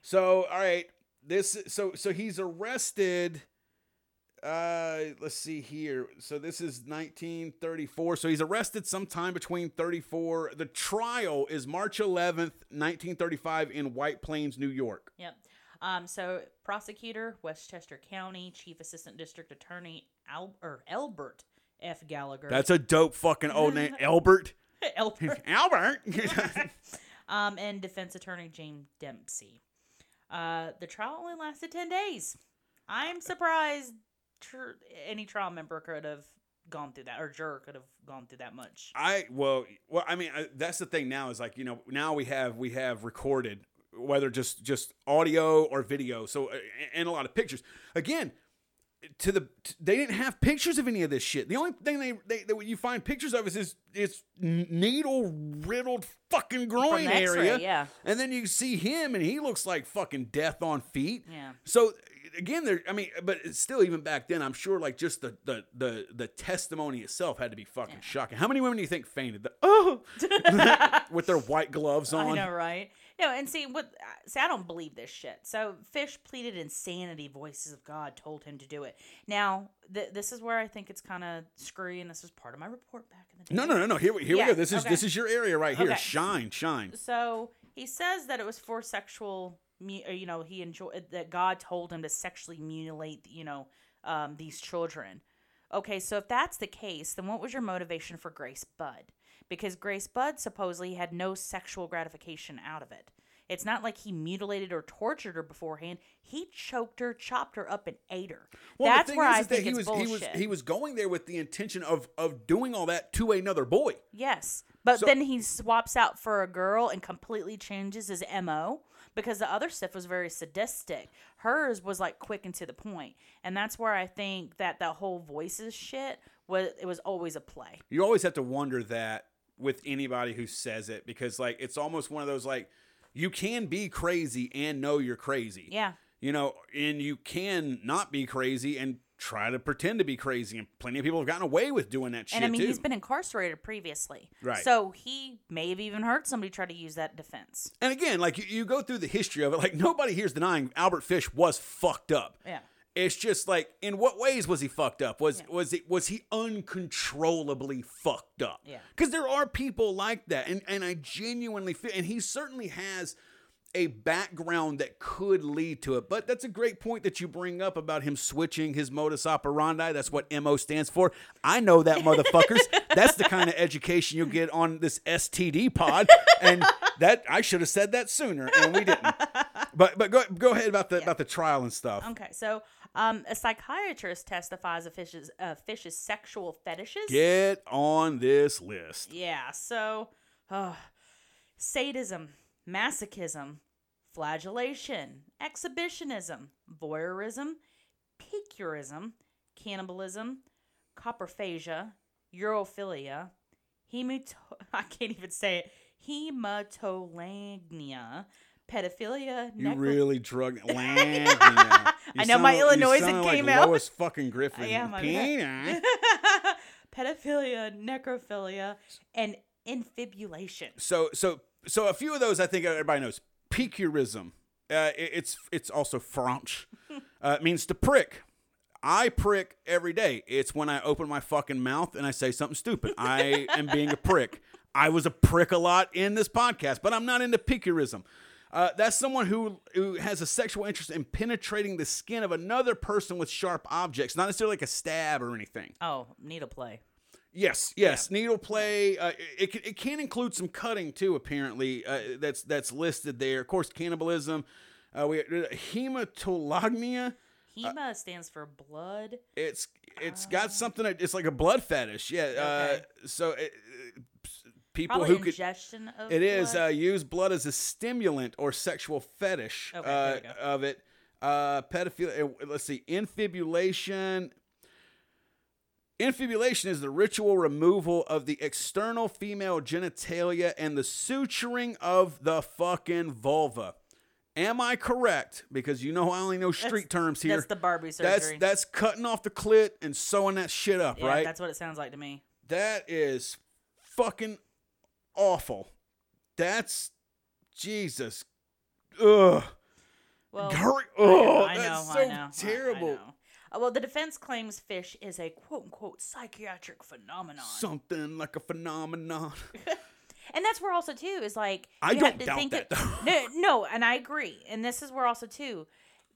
S1: So, all right. This so so he's arrested uh let's see here. So this is 1934. So he's arrested sometime between 34. The trial is March 11th, 1935 in White Plains, New York.
S2: Yep. Um, so prosecutor, Westchester County, Chief Assistant District Attorney Al- or Albert F. Gallagher.
S1: That's a dope fucking old name, Albert.
S2: Albert.
S1: Albert.
S2: um, and Defense Attorney James Dempsey. Uh, the trial only lasted ten days. I'm surprised tr- any trial member could have gone through that, or juror could have gone through that much.
S1: I well, well, I mean, I, that's the thing now is like you know now we have we have recorded whether just just audio or video, so and a lot of pictures. Again, to the they didn't have pictures of any of this shit. The only thing they, they that you find pictures of is his is needle riddled fucking groin area.
S2: yeah.
S1: And then you see him and he looks like fucking death on feet.
S2: Yeah.
S1: So again there I mean but still even back then I'm sure like just the the the, the testimony itself had to be fucking shocking. How many women do you think fainted? The, oh with their white gloves on.
S2: I know, right? No, and see what? uh, See, I don't believe this shit. So Fish pleaded insanity. Voices of God told him to do it. Now, th- this is where I think it's kind of screwy, and this is part of my report back in the day.
S1: No, no, no, no. Here, we- here
S2: Yeah,
S1: we go. This is
S2: okay.
S1: this is your area right here.
S2: Okay.
S1: Shine, shine.
S2: So he says that it was for sexual. You know, he enjoyed that God told him to sexually mutilate. You know, um, these children. Okay, so if that's the case, then what was your motivation for Grace Budd? Because Grace Budd supposedly had no sexual gratification out of it. It's not like he mutilated or tortured her beforehand. He choked her, chopped her up, and ate her.
S1: Well,
S2: That's where
S1: is,
S2: I
S1: is
S2: think
S1: he was
S2: bullshit.
S1: he was he was going there with the intention of of doing all that to another boy.
S2: Yes. But
S1: So-
S2: then he swaps out for a girl and completely changes his MO because the other stuff was very sadistic. Hers was like quick and to the. And that's where I think that the whole voices shit was it was always a play.
S1: You always have to wonder that with anybody who says it because like it's almost one of those like you can be crazy and know you're crazy.
S2: Yeah.
S1: You know, and you can not be crazy and try to pretend to be crazy and plenty of people have gotten away with doing that shit
S2: And I mean
S1: too.
S2: he's been incarcerated previously.
S1: Right.
S2: So he may have even heard somebody try to use that defense.
S1: and again, like you, you go through the history of it, like nobody here's denying Albert Fish was fucked up.
S2: Yeah.
S1: It's just like, in what ways was he fucked up? Was was it was he uncontrollably fucked up?
S2: Yeah.
S1: Because there are people like that, and and I genuinely feel, and he certainly has a background that could lead to it. But that's a great point that you bring up about him switching his modus operandi. That's what MO stands for. I know that, motherfuckers. that's the kind of education you'll get on this STD pod, and that I should have said that sooner, and we didn't. But but go go ahead about the about the trial and stuff.
S2: Okay, so um, a psychiatrist testifies of Fish's uh, Fish's sexual fetishes.
S1: Get on this list.
S2: Yeah, so uh, sadism, masochism, flagellation, exhibitionism, voyeurism, piquerism, cannibalism, coprophagia, urophilia, hemato- I can't even say it, hematolagnia, pedophilia,
S1: You
S2: necro-
S1: really drug Langnia.
S2: I know my Illinois
S1: sound
S2: came
S1: like
S2: out.
S1: Lois fucking Griffin.
S2: My
S1: Peanut.
S2: pedophilia, necrophilia, and infibulation.
S1: So so so a few of those I think everybody knows. Piquerism. Uh, it- it's it's also French. Uh, it means to prick. I prick every day. It's when I open my fucking mouth and I say something stupid. I am being a prick. I was a prick a lot in this podcast, but I'm not into piquerism. Uh, that's someone who who has a sexual interest in penetrating the skin of another person with sharp objects, not necessarily like a stab or anything.
S2: Oh, needle play.
S1: Yes, yes, needle play. Uh, it, it, it can include some cutting too. Apparently, uh, that's that's listed there. Of course, cannibalism. Uh, we hematolagnia.
S2: Hema stands for blood.
S1: It's it's got something. It's like a blood fetish. Yeah.
S2: Oh. Okay.
S1: Uh, so it, uh, people
S2: Probably
S1: who could.
S2: ingestion of
S1: It is
S2: blood.
S1: uh, use blood as a stimulant or sexual fetish
S2: Okay,
S1: uh, of it. Uh, pedophilia. uh, Let's see. Infibulation. Infibulation is the ritual removal of the external female genitalia and the suturing of the fucking vulva. Am I correct? Because you know I only know street terms here.
S2: That's the Barbie
S1: That's
S2: surgery.
S1: that's cutting off the clit and sewing that shit up,
S2: yeah,
S1: right?
S2: that's what it sounds like to me.
S1: That is fucking awful. That's Jesus. Ugh.
S2: Well, I know,
S1: oh,
S2: I know,
S1: that's
S2: I
S1: so
S2: know, I- I
S1: terrible.
S2: know. Uh, well, the defense claims fish is a quote unquote psychiatric phenomenon.
S1: Something like a phenomenon.
S2: and that's where also too is like
S1: I don't doubt
S2: think
S1: that,
S2: no, no, and I agree. And this is where also too,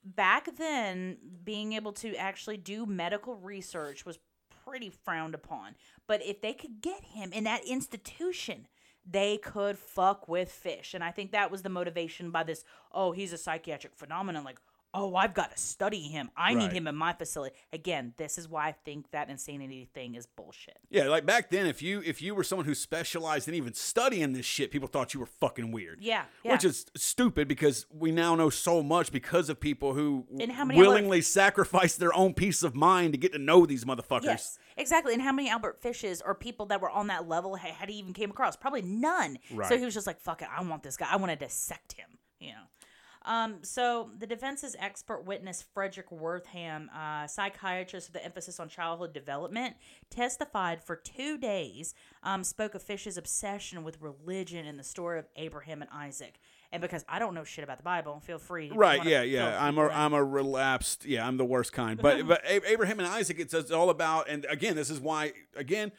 S2: back then, being able to actually do medical research was pretty frowned upon. But if they could get him in that institution, they could fuck with fish. And I think that was the motivation by this. Oh, he's a psychiatric phenomenon. Like, oh, I've got to study him. I need him in my facility. Again, this is why I think that insanity thing is bullshit.
S1: Yeah, like back then, if you if you were someone who specialized in even studying this shit, people thought you were fucking weird.
S2: Yeah, yeah.
S1: Which is stupid because we now know so much because of people who
S2: And how many other-
S1: willingly sacrifice their own peace of mind to get to know these motherfuckers.
S2: Yes, exactly. And how many Albert Fishes or people that were on that level had he even came across? Probably none.
S1: Right.
S2: So he was just like, "Fuck it, I want this guy. I want to dissect him." You know. Um, so the defense's expert witness Frederick Wertham, uh, psychiatrist with the emphasis on childhood development, testified for two days. Um, spoke of Fish's obsession with religion and the story of Abraham and Isaac. And because I don't know shit about the Bible, feel free.
S1: Right, yeah, yeah. I'm a am a relapsed. Yeah, I'm the worst kind. But but Abraham and Isaac, it's, it's all about. And again, this is why. Again,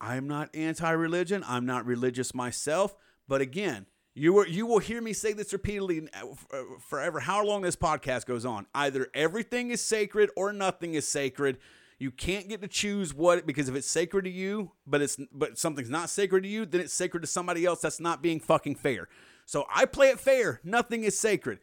S1: I'm not anti-religion. I'm not religious myself. But again, you were you will hear me say this repeatedly uh, uh, forever. How long this podcast goes on? Either everything is sacred or nothing is sacred. You can't get to choose what because if it's sacred to you, but it's but something's not sacred to you, then it's sacred to somebody else. That's not being fucking fair. So I play it fair. Nothing is sacred.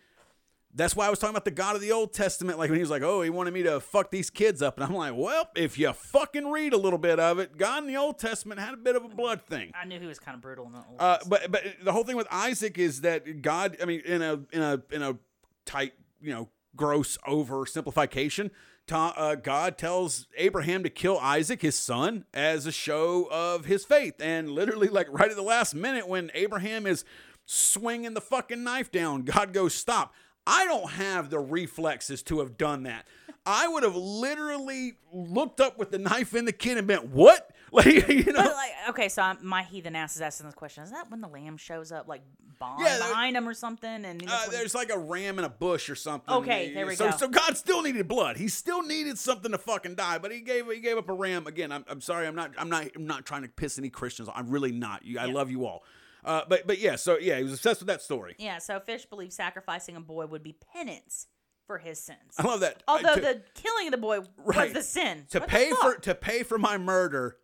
S1: That's why I was talking about the God of the Old Testament, like when he was like, "Oh, he wanted me to fuck these kids up," and I'm like, "Well, if you fucking read a little bit of it, God in the Old Testament had a bit of a blood thing."
S2: I knew he was kind of brutal in the old.
S1: Uh, but but the whole thing with Isaac is that God, I mean, in a in a in a tight, you know, gross oversimplification, ta- uh, God tells Abraham to kill Isaac, his son, as a show of his faith, and literally, like right at the last minute, when Abraham is swinging the fucking knife down, God goes, "Stop." I don't have the reflexes to have done that. I would have literally looked up with the knife in the kid and been, "What?" Like you know,
S2: But like, okay, so I'm, my heathen ass is asking this question. Is that when the lamb shows up, like bond
S1: Yeah,
S2: behind him or something? And
S1: Uh, there's like a ram in a bush or something.
S2: Okay, there we
S1: so,
S2: go.
S1: So God still needed blood. He still needed something to fucking die, but he gave he gave up a ram. Again, I'm, I'm sorry. I'm not I'm not I'm not trying to piss any Christians. I'm really not. You, I love you all. Uh, but but yeah. So yeah, he was obsessed with that story.
S2: yeah, so Fish believed sacrificing a boy would be penance for his sins.
S1: I love that.
S2: Although
S1: Uh, to,
S2: the killing of the boy
S1: Right.
S2: was the sin.
S1: to
S2: What
S1: pay for to pay for my murder,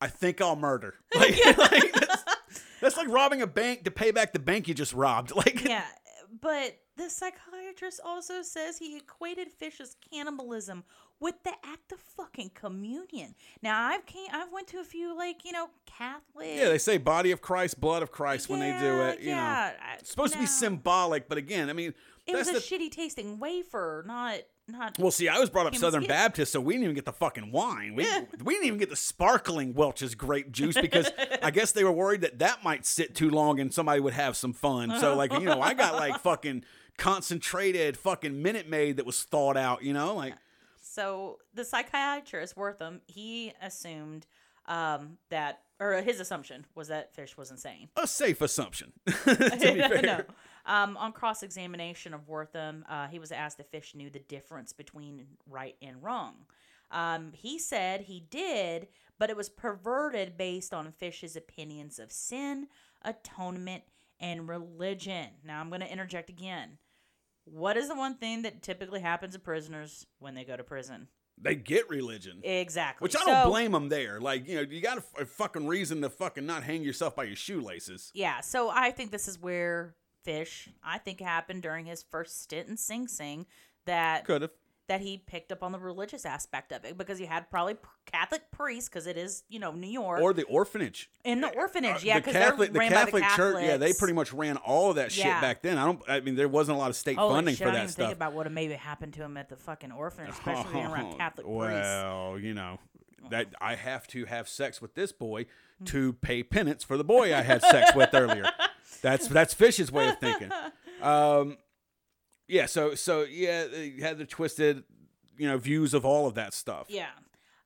S1: I think I'll murder. Like, like, that's, that's like robbing a bank to pay back the bank you just robbed. Like
S2: yeah, but the psychiatrist also says he equated Fish's cannibalism with the act of fucking communion. Now I've came, I've went to a few like you know Catholic.
S1: yeah, they say body of Christ, blood of Christ when they do it. You
S2: yeah,
S1: know, it's supposed to be symbolic, but again, I mean,
S2: It was a
S1: the,
S2: shitty tasting wafer, not not.
S1: Well, see, I was brought up Southern
S2: skin.
S1: Baptist, so we didn't even get the fucking wine. We, we didn't even get the sparkling Welch's grape juice because I guess they were worried that that might sit too long and somebody would have some fun. So, like, you know, I got like fucking concentrated fucking Minute Maid that was thawed out, you know? Like,
S2: So the psychiatrist Wertham, he assumed um, that, or his assumption was that Fish was insane.
S1: a safe assumption, to be fair.
S2: no. Um, on cross examination of Wertham, uh, he was asked if Fish knew the difference between right and wrong. Um, he said he did, but it was perverted based on Fish's opinions of sin, atonement, and religion. Now I'm going to interject again. What is the one thing that typically happens to prisoners when they go to prison?
S1: They get religion.
S2: Exactly.
S1: Which I don't
S2: So-
S1: blame them there. Like, you know, you got a, a uh, fucking reason to fucking not hang yourself by your shoelaces.
S2: Yeah, so I think this is where Fish, I think, happened during his first stint in Sing Sing that
S1: Could have.
S2: That he picked up on the religious aspect of it because he had probably Catholic priests because it is you know New York
S1: Or the orphanage.
S2: in the orphanage,
S1: Uh,
S2: yeah,
S1: the
S2: because
S1: Catholic, the Catholic
S2: the
S1: Church, yeah, they pretty much ran all of that shit
S2: Yeah.
S1: back then. I don't, I mean, there wasn't a lot of state
S2: Holy
S1: funding
S2: shit,
S1: for
S2: I
S1: that
S2: even
S1: stuff.
S2: think about what maybe happened to him at the fucking orphanage, especially being around Catholic priests.
S1: well, you know, that I have to have sex with this boy to pay penance for the boy I had sex with earlier. That's that's Fish's way of thinking. Um, yeah, so so yeah, they had the twisted, you know, views of all of that stuff.
S2: Yeah.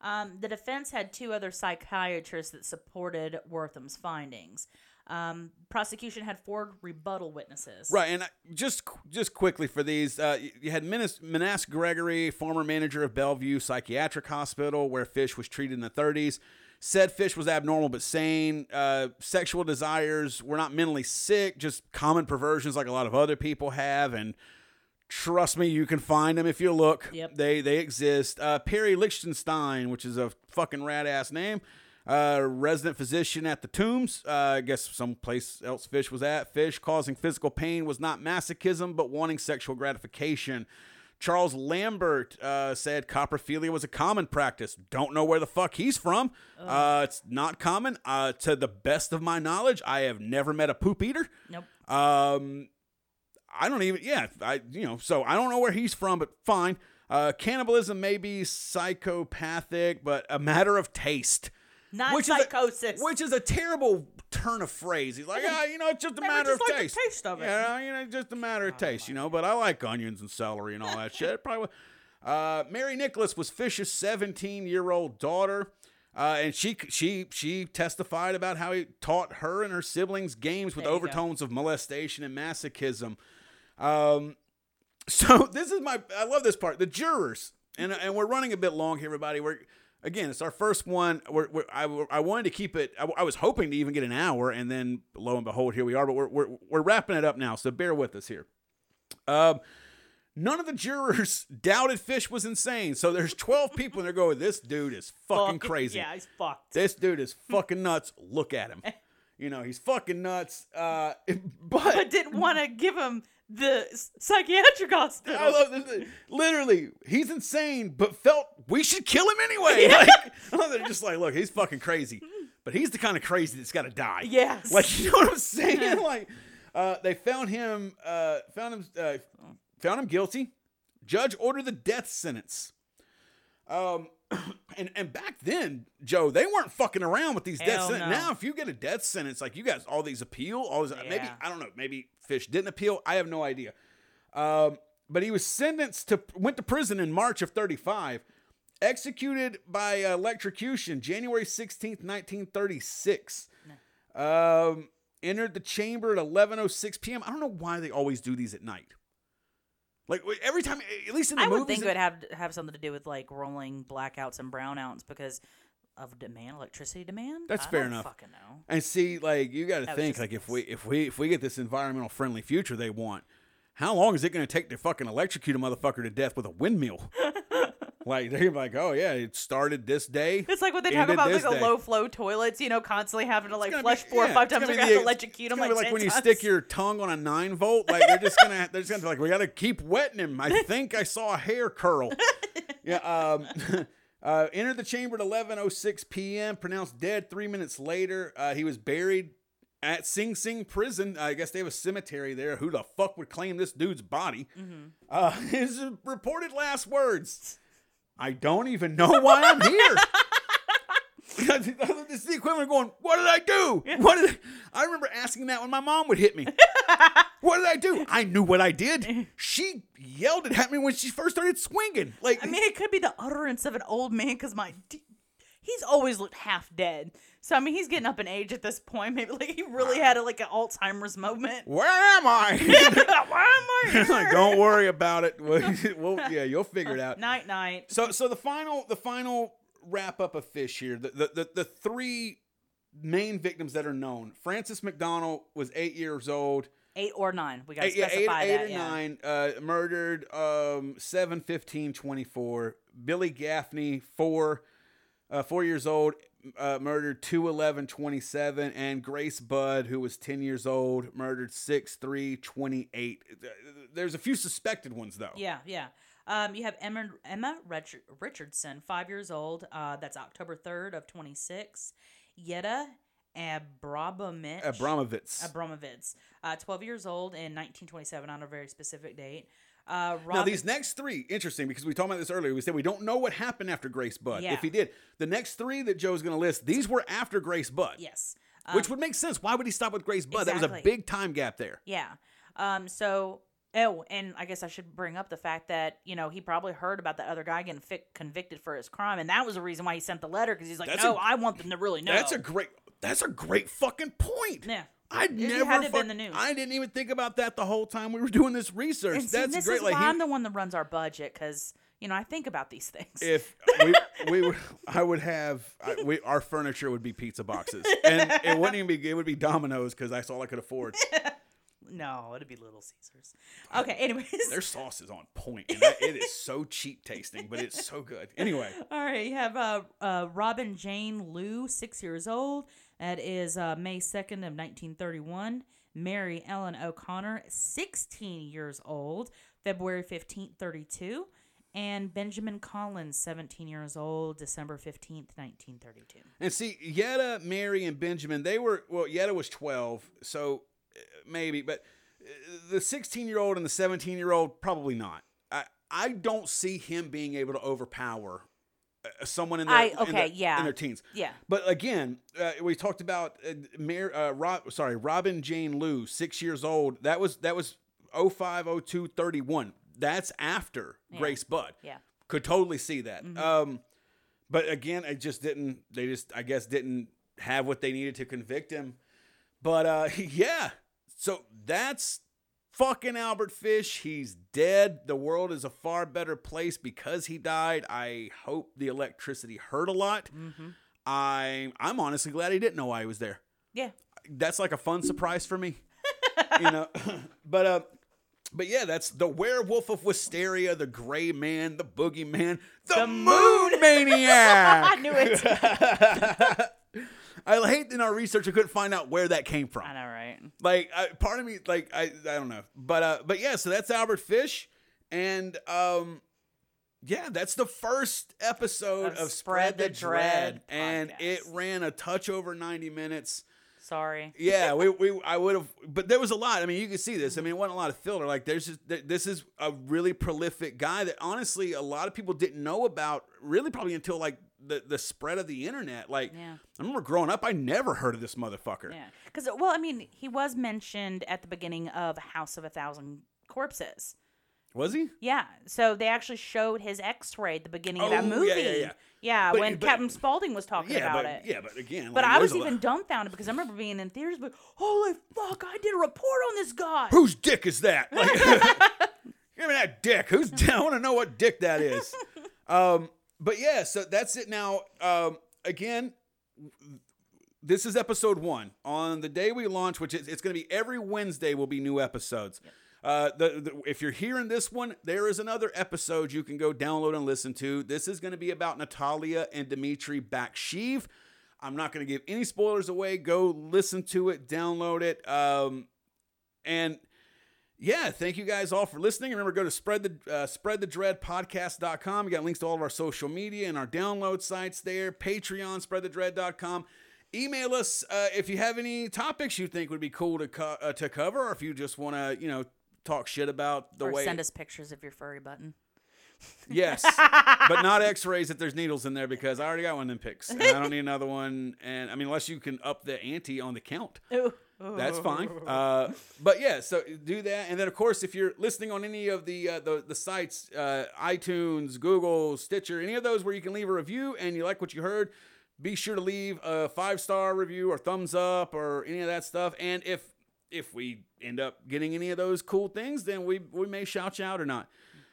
S2: Um, the defense had two other psychiatrists that supported Wertham's findings. Um, prosecution had four rebuttal witnesses.
S1: Right, and just just quickly for these, uh, you- had Minas, Menas Gregory, former manager of Bellevue Psychiatric Hospital, where Fish was treated in the 30s. Said Fish was abnormal but sane. Uh, sexual desires were not mentally sick, just common perversions like a lot of other people have. And trust me, you can find them if you look.
S2: Yep.
S1: They they exist. Uh, Perry Lichtenstein, which is a fucking rad ass name. Uh, resident physician at the tombs. Uh, I guess someplace else Fish was at. Fish causing physical pain was not masochism, but wanting sexual gratification. Charles Lambert uh, said coprophilia was a common practice. Don't know where the fuck he's from. Uh, it's not common. Uh, to the best of my knowledge, I have never met a poop eater.
S2: Nope.
S1: Um, I don't even. Yeah, I you know. So I don't know where he's from, but fine. Uh, cannibalism may be psychopathic, but a matter of taste.
S2: Not
S1: Which is a-
S2: psychosis.
S1: Which is a terrible turn of phrase. He's like, ah, you know, it's just a matter
S2: just
S1: of
S2: like the
S1: taste.
S2: taste of it.
S1: Yeah, you know, just a matter of taste, you know. But I like onions and celery and all that shit. Probably. Uh, Mary Nicholas was Fish's 17 year old daughter. Uh, and she she she testified about how he taught her and her siblings games with
S2: you go.
S1: overtones of molestation and masochism. Um, so this is my I love this part. The jurors, and and we're running a bit long here, everybody. We're again, it's our first one. We're, we're I, I wanted to keep it. I, I was hoping to even get an hour, and then lo and behold, here we are. But we're we're, we're wrapping it up now, so bear with us here. Um, none of the jurors doubted Fish was insane. So there's 12 people, and they're going, "This dude is fucking crazy.
S2: Yeah, he's fucked.
S1: This dude is fucking nuts. Look at him. You know, he's fucking nuts. Uh, but
S2: but didn't want to give him the psychiatric hospital.
S1: I love this. Literally, he's insane, but felt we should kill him anyway. Like, I love that they're just like, look, he's fucking crazy, but he's the kind of crazy that's got to die.
S2: Yes.
S1: Like, you know what I'm saying? like, uh, they found him, uh, found him, uh, found him guilty. Judge ordered the death sentence. Um, and and back then, Joe, they weren't fucking around with these death sentences.
S2: no.
S1: Now, if you get a death sentence, like you got all these appeal, all these, maybe I don't know, maybe Fish didn't appeal. I have no idea. Um, but he was sentenced to went to prison in March of 35, executed by electrocution January 16th, 1936. Um, entered the chamber at 11:06 p.m. I don't know why they always do these at night. Like every time, at least in the
S2: I would
S1: movies,
S2: think it would have have something to do with like rolling blackouts and brownouts because of demand, electricity demand.
S1: That's
S2: I
S1: fair enough.
S2: Fucking know.
S1: And see, like you got to think, like if we if we if we get this environmental friendly future they want, how long is it going to take to fucking electrocute a motherfucker to death with a windmill? like they're gonna be like, oh yeah, it started this day.
S2: It's like what they talk about like the low flow toilets, you know, constantly having to like flush
S1: be-
S2: four or five times. They're gonna have to electrocute them like,
S1: be like
S2: 10
S1: when you stick your tongue on a nine volt. Like they're just gonna they're just gonna be like, we got to keep wetting him. I think I saw a hair curl. yeah. Um. Uh, entered the chamber at 11:06 p.m. Pronounced dead three minutes later. Uh, he was buried at Sing Sing prison. I guess they have a cemetery there. Who the fuck would claim this dude's body?
S2: Mm-hmm.
S1: Uh, his reported last words: "I don't even know why I'm here." this is the equivalent of going, "What did I do? What did I-" I remember asking that when my mom would hit me. what did I do? I knew what I did. She yelled it at me when she first started swinging. Like
S2: I mean, it could be the utterance of an old man because my d- he's always looked half dead. So I mean, he's getting up in age at this point. Maybe like he really had a, like an Alzheimer's moment.
S1: where am I?
S2: Why am I
S1: don't worry about it. Well, well, yeah, you'll figure it out.
S2: Night, night.
S1: So, so the final, the final wrap up a Fish here. The, the the the three main victims that are known. Francis McDonald was eight years old.
S2: Eight or nine. We got to
S1: Eight, yeah, eight,
S2: specify
S1: eight or
S2: yeah.
S1: nine. Uh, murdered. Um, seven, 15, 24. Billy Gaffney, four, uh, four years old. Uh, murdered 2 11 27 and grace budd who was 10 years old murdered 6 3 28 there's a few suspected ones though
S2: Yeah, yeah. Um, you have Emma Emma Rich- Richardson, five years old. Uh, that's October third of twenty six. Yetta Abramovich.
S1: abramovitz
S2: Abramovitz, uh, twelve years old in nineteen twenty seven on a very specific date. Uh,
S1: Now these next three, interesting because we talked about this earlier. We said we don't know what happened after Grace Budd.
S2: Yeah.
S1: If he did, the next three that Joe's going to list, these were after Grace Budd,
S2: yes, um,
S1: which would make sense. Why would he stop with Grace Budd? That was a big time gap there.
S2: Yeah. Um. So. Oh, and I guess I should bring up the fact that you know he probably heard about the other guy getting fi- convicted for his crime, and that was the reason why he sent the letter because he's like,
S1: That's
S2: no,
S1: a-
S2: I want them to really know.
S1: That's a great. That's a great fucking point.
S2: yeah.
S1: I
S2: It
S1: never.
S2: had been the news.
S1: I didn't even think about that the whole time we were doing this research.
S2: And see,
S1: That's
S2: this
S1: great.
S2: is
S1: Like
S2: why
S1: he-
S2: I'm the one that runs our budget because you know I think about these things.
S1: if we, we would, I would have, I, we, our furniture would be pizza boxes, and it wouldn't even be, it would be Domino's because that's all I could afford.
S2: no, it'd be Little Caesars. Okay, anyways.
S1: Their sauce is on point, and it is so cheap tasting, but it's so good. Anyway,
S2: All right, you have uh, uh, Robin Jane Lou, six years old. That is uh, May 2nd of 1931. Mary Ellen O'Connor, 16 years old, February 15th, 32. And Benjamin Collins, 17 years old, December 15th, 1932.
S1: and see, Yetta, Mary, and Benjamin, they were well. Yetta was twelve, so maybe, but uh, the sixteen-year-old and the seventeen-year-old probably not. I I don't see him being able to overpower uh, someone in their
S2: I-
S1: in
S2: okay,
S1: their-
S2: yeah.
S1: in their teens.
S2: Yeah.
S1: But again, uh, we talked about uh, Mar- uh, Rob, sorry, Robin Jane Lou, six years old. That was that was 05, 02, 31. That's after Grace Budd.
S2: Yeah.
S1: Could totally see that. Um, but again, it just didn't. They just, I guess, didn't have what they needed to convict him. But uh, yeah, so that's fucking Albert Fish. He's dead. The world is a far better place because he died. I hope the electricity hurt a lot. I I'm honestly glad he didn't know why he was there.
S2: Yeah.
S1: That's like a fun surprise for me. you know, but uh but yeah, that's the werewolf of Wysteria, the gray man, the boogeyman, the,
S2: The
S1: moon,
S2: moon.
S1: maniac.
S2: I knew it.
S1: I hate in our research we couldn't find out where that came from.
S2: I know, right?
S1: Like, I, part of me, like, I, I don't know, but, uh, but yeah. So that's Albert Fish, and um, yeah, that's the first episode
S2: Of
S1: of, Spread, the, Dread,
S2: Dread
S1: and it ran a touch over ninety minutes.
S2: Sorry.
S1: Yeah, we, we I would have, but there was a lot. I mean, you can see this. I mean, it wasn't a lot of filler. Like, there's just this is a really prolific guy that honestly a lot of people didn't know about. Really, probably until like the the spread of the internet. Like,
S2: Yeah.
S1: I remember growing up, I never heard of this motherfucker.
S2: Yeah. Because, well, I mean, he was mentioned at the beginning of House of a Thousand Corpses.
S1: Was he?
S2: Yeah. So they actually showed his x ray at the beginning of that
S1: Oh,
S2: movie.
S1: yeah, yeah, yeah.
S2: Yeah,
S1: But-
S2: when
S1: but-
S2: Captain Spaulding was talking
S1: Yeah,
S2: about
S1: but
S2: it.
S1: yeah, but again,
S2: But
S1: like,
S2: I was even dumbfounded because I remember being in theaters, but holy fuck, I did a report on this guy.
S1: Whose dick is that? Like, give me that dick. Who's? I want to know what dick that is. Um, but yeah, so that's it now. Um, again, this is episode one. On the day we launch, which is it's going to be every Wednesday, will be new episodes. Uh, the, the, if you're hearing this one, there is another episode you can go download and listen to. This is going to be about Natalia and Dmitry Baksheev. I'm not going to give any spoilers away. Go listen to it, download it. Um, and yeah, thank you guys all for listening. Remember, go to spread the uh, spread the dread podcast.com. We got links to all of our social media and our download sites there. Patreon, spreadthedread.com. Email us uh, if you have any topics you think would be cool to co- uh, to cover, or if you just want to, you know, talk shit about the
S2: or
S1: way.
S2: send us pictures of your furry button.
S1: Yes, but not X-rays if there's needles in there because I already got one of them pics, and I don't need another one. And I mean, unless you can up the ante on the count.
S2: Ooh.
S1: That's fine. Uh, but yeah, so do that, and then of course, if you're listening on any of the uh, the, the sites, uh, iTunes, Google, Stitcher, any of those where you can leave a review and you like what you heard, be sure to leave a five star review or thumbs up or any of that stuff. And if if we end up getting any of those cool things, then we we may shout you out or not.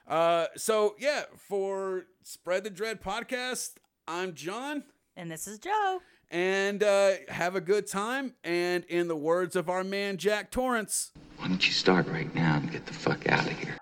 S1: Uh, so yeah, for Spread the Dread podcast, I'm John
S2: And this is Joe.
S1: And uh, have a good time. And in the words of our man Jack Torrance,
S3: Why don't you start right now and get the fuck out of here?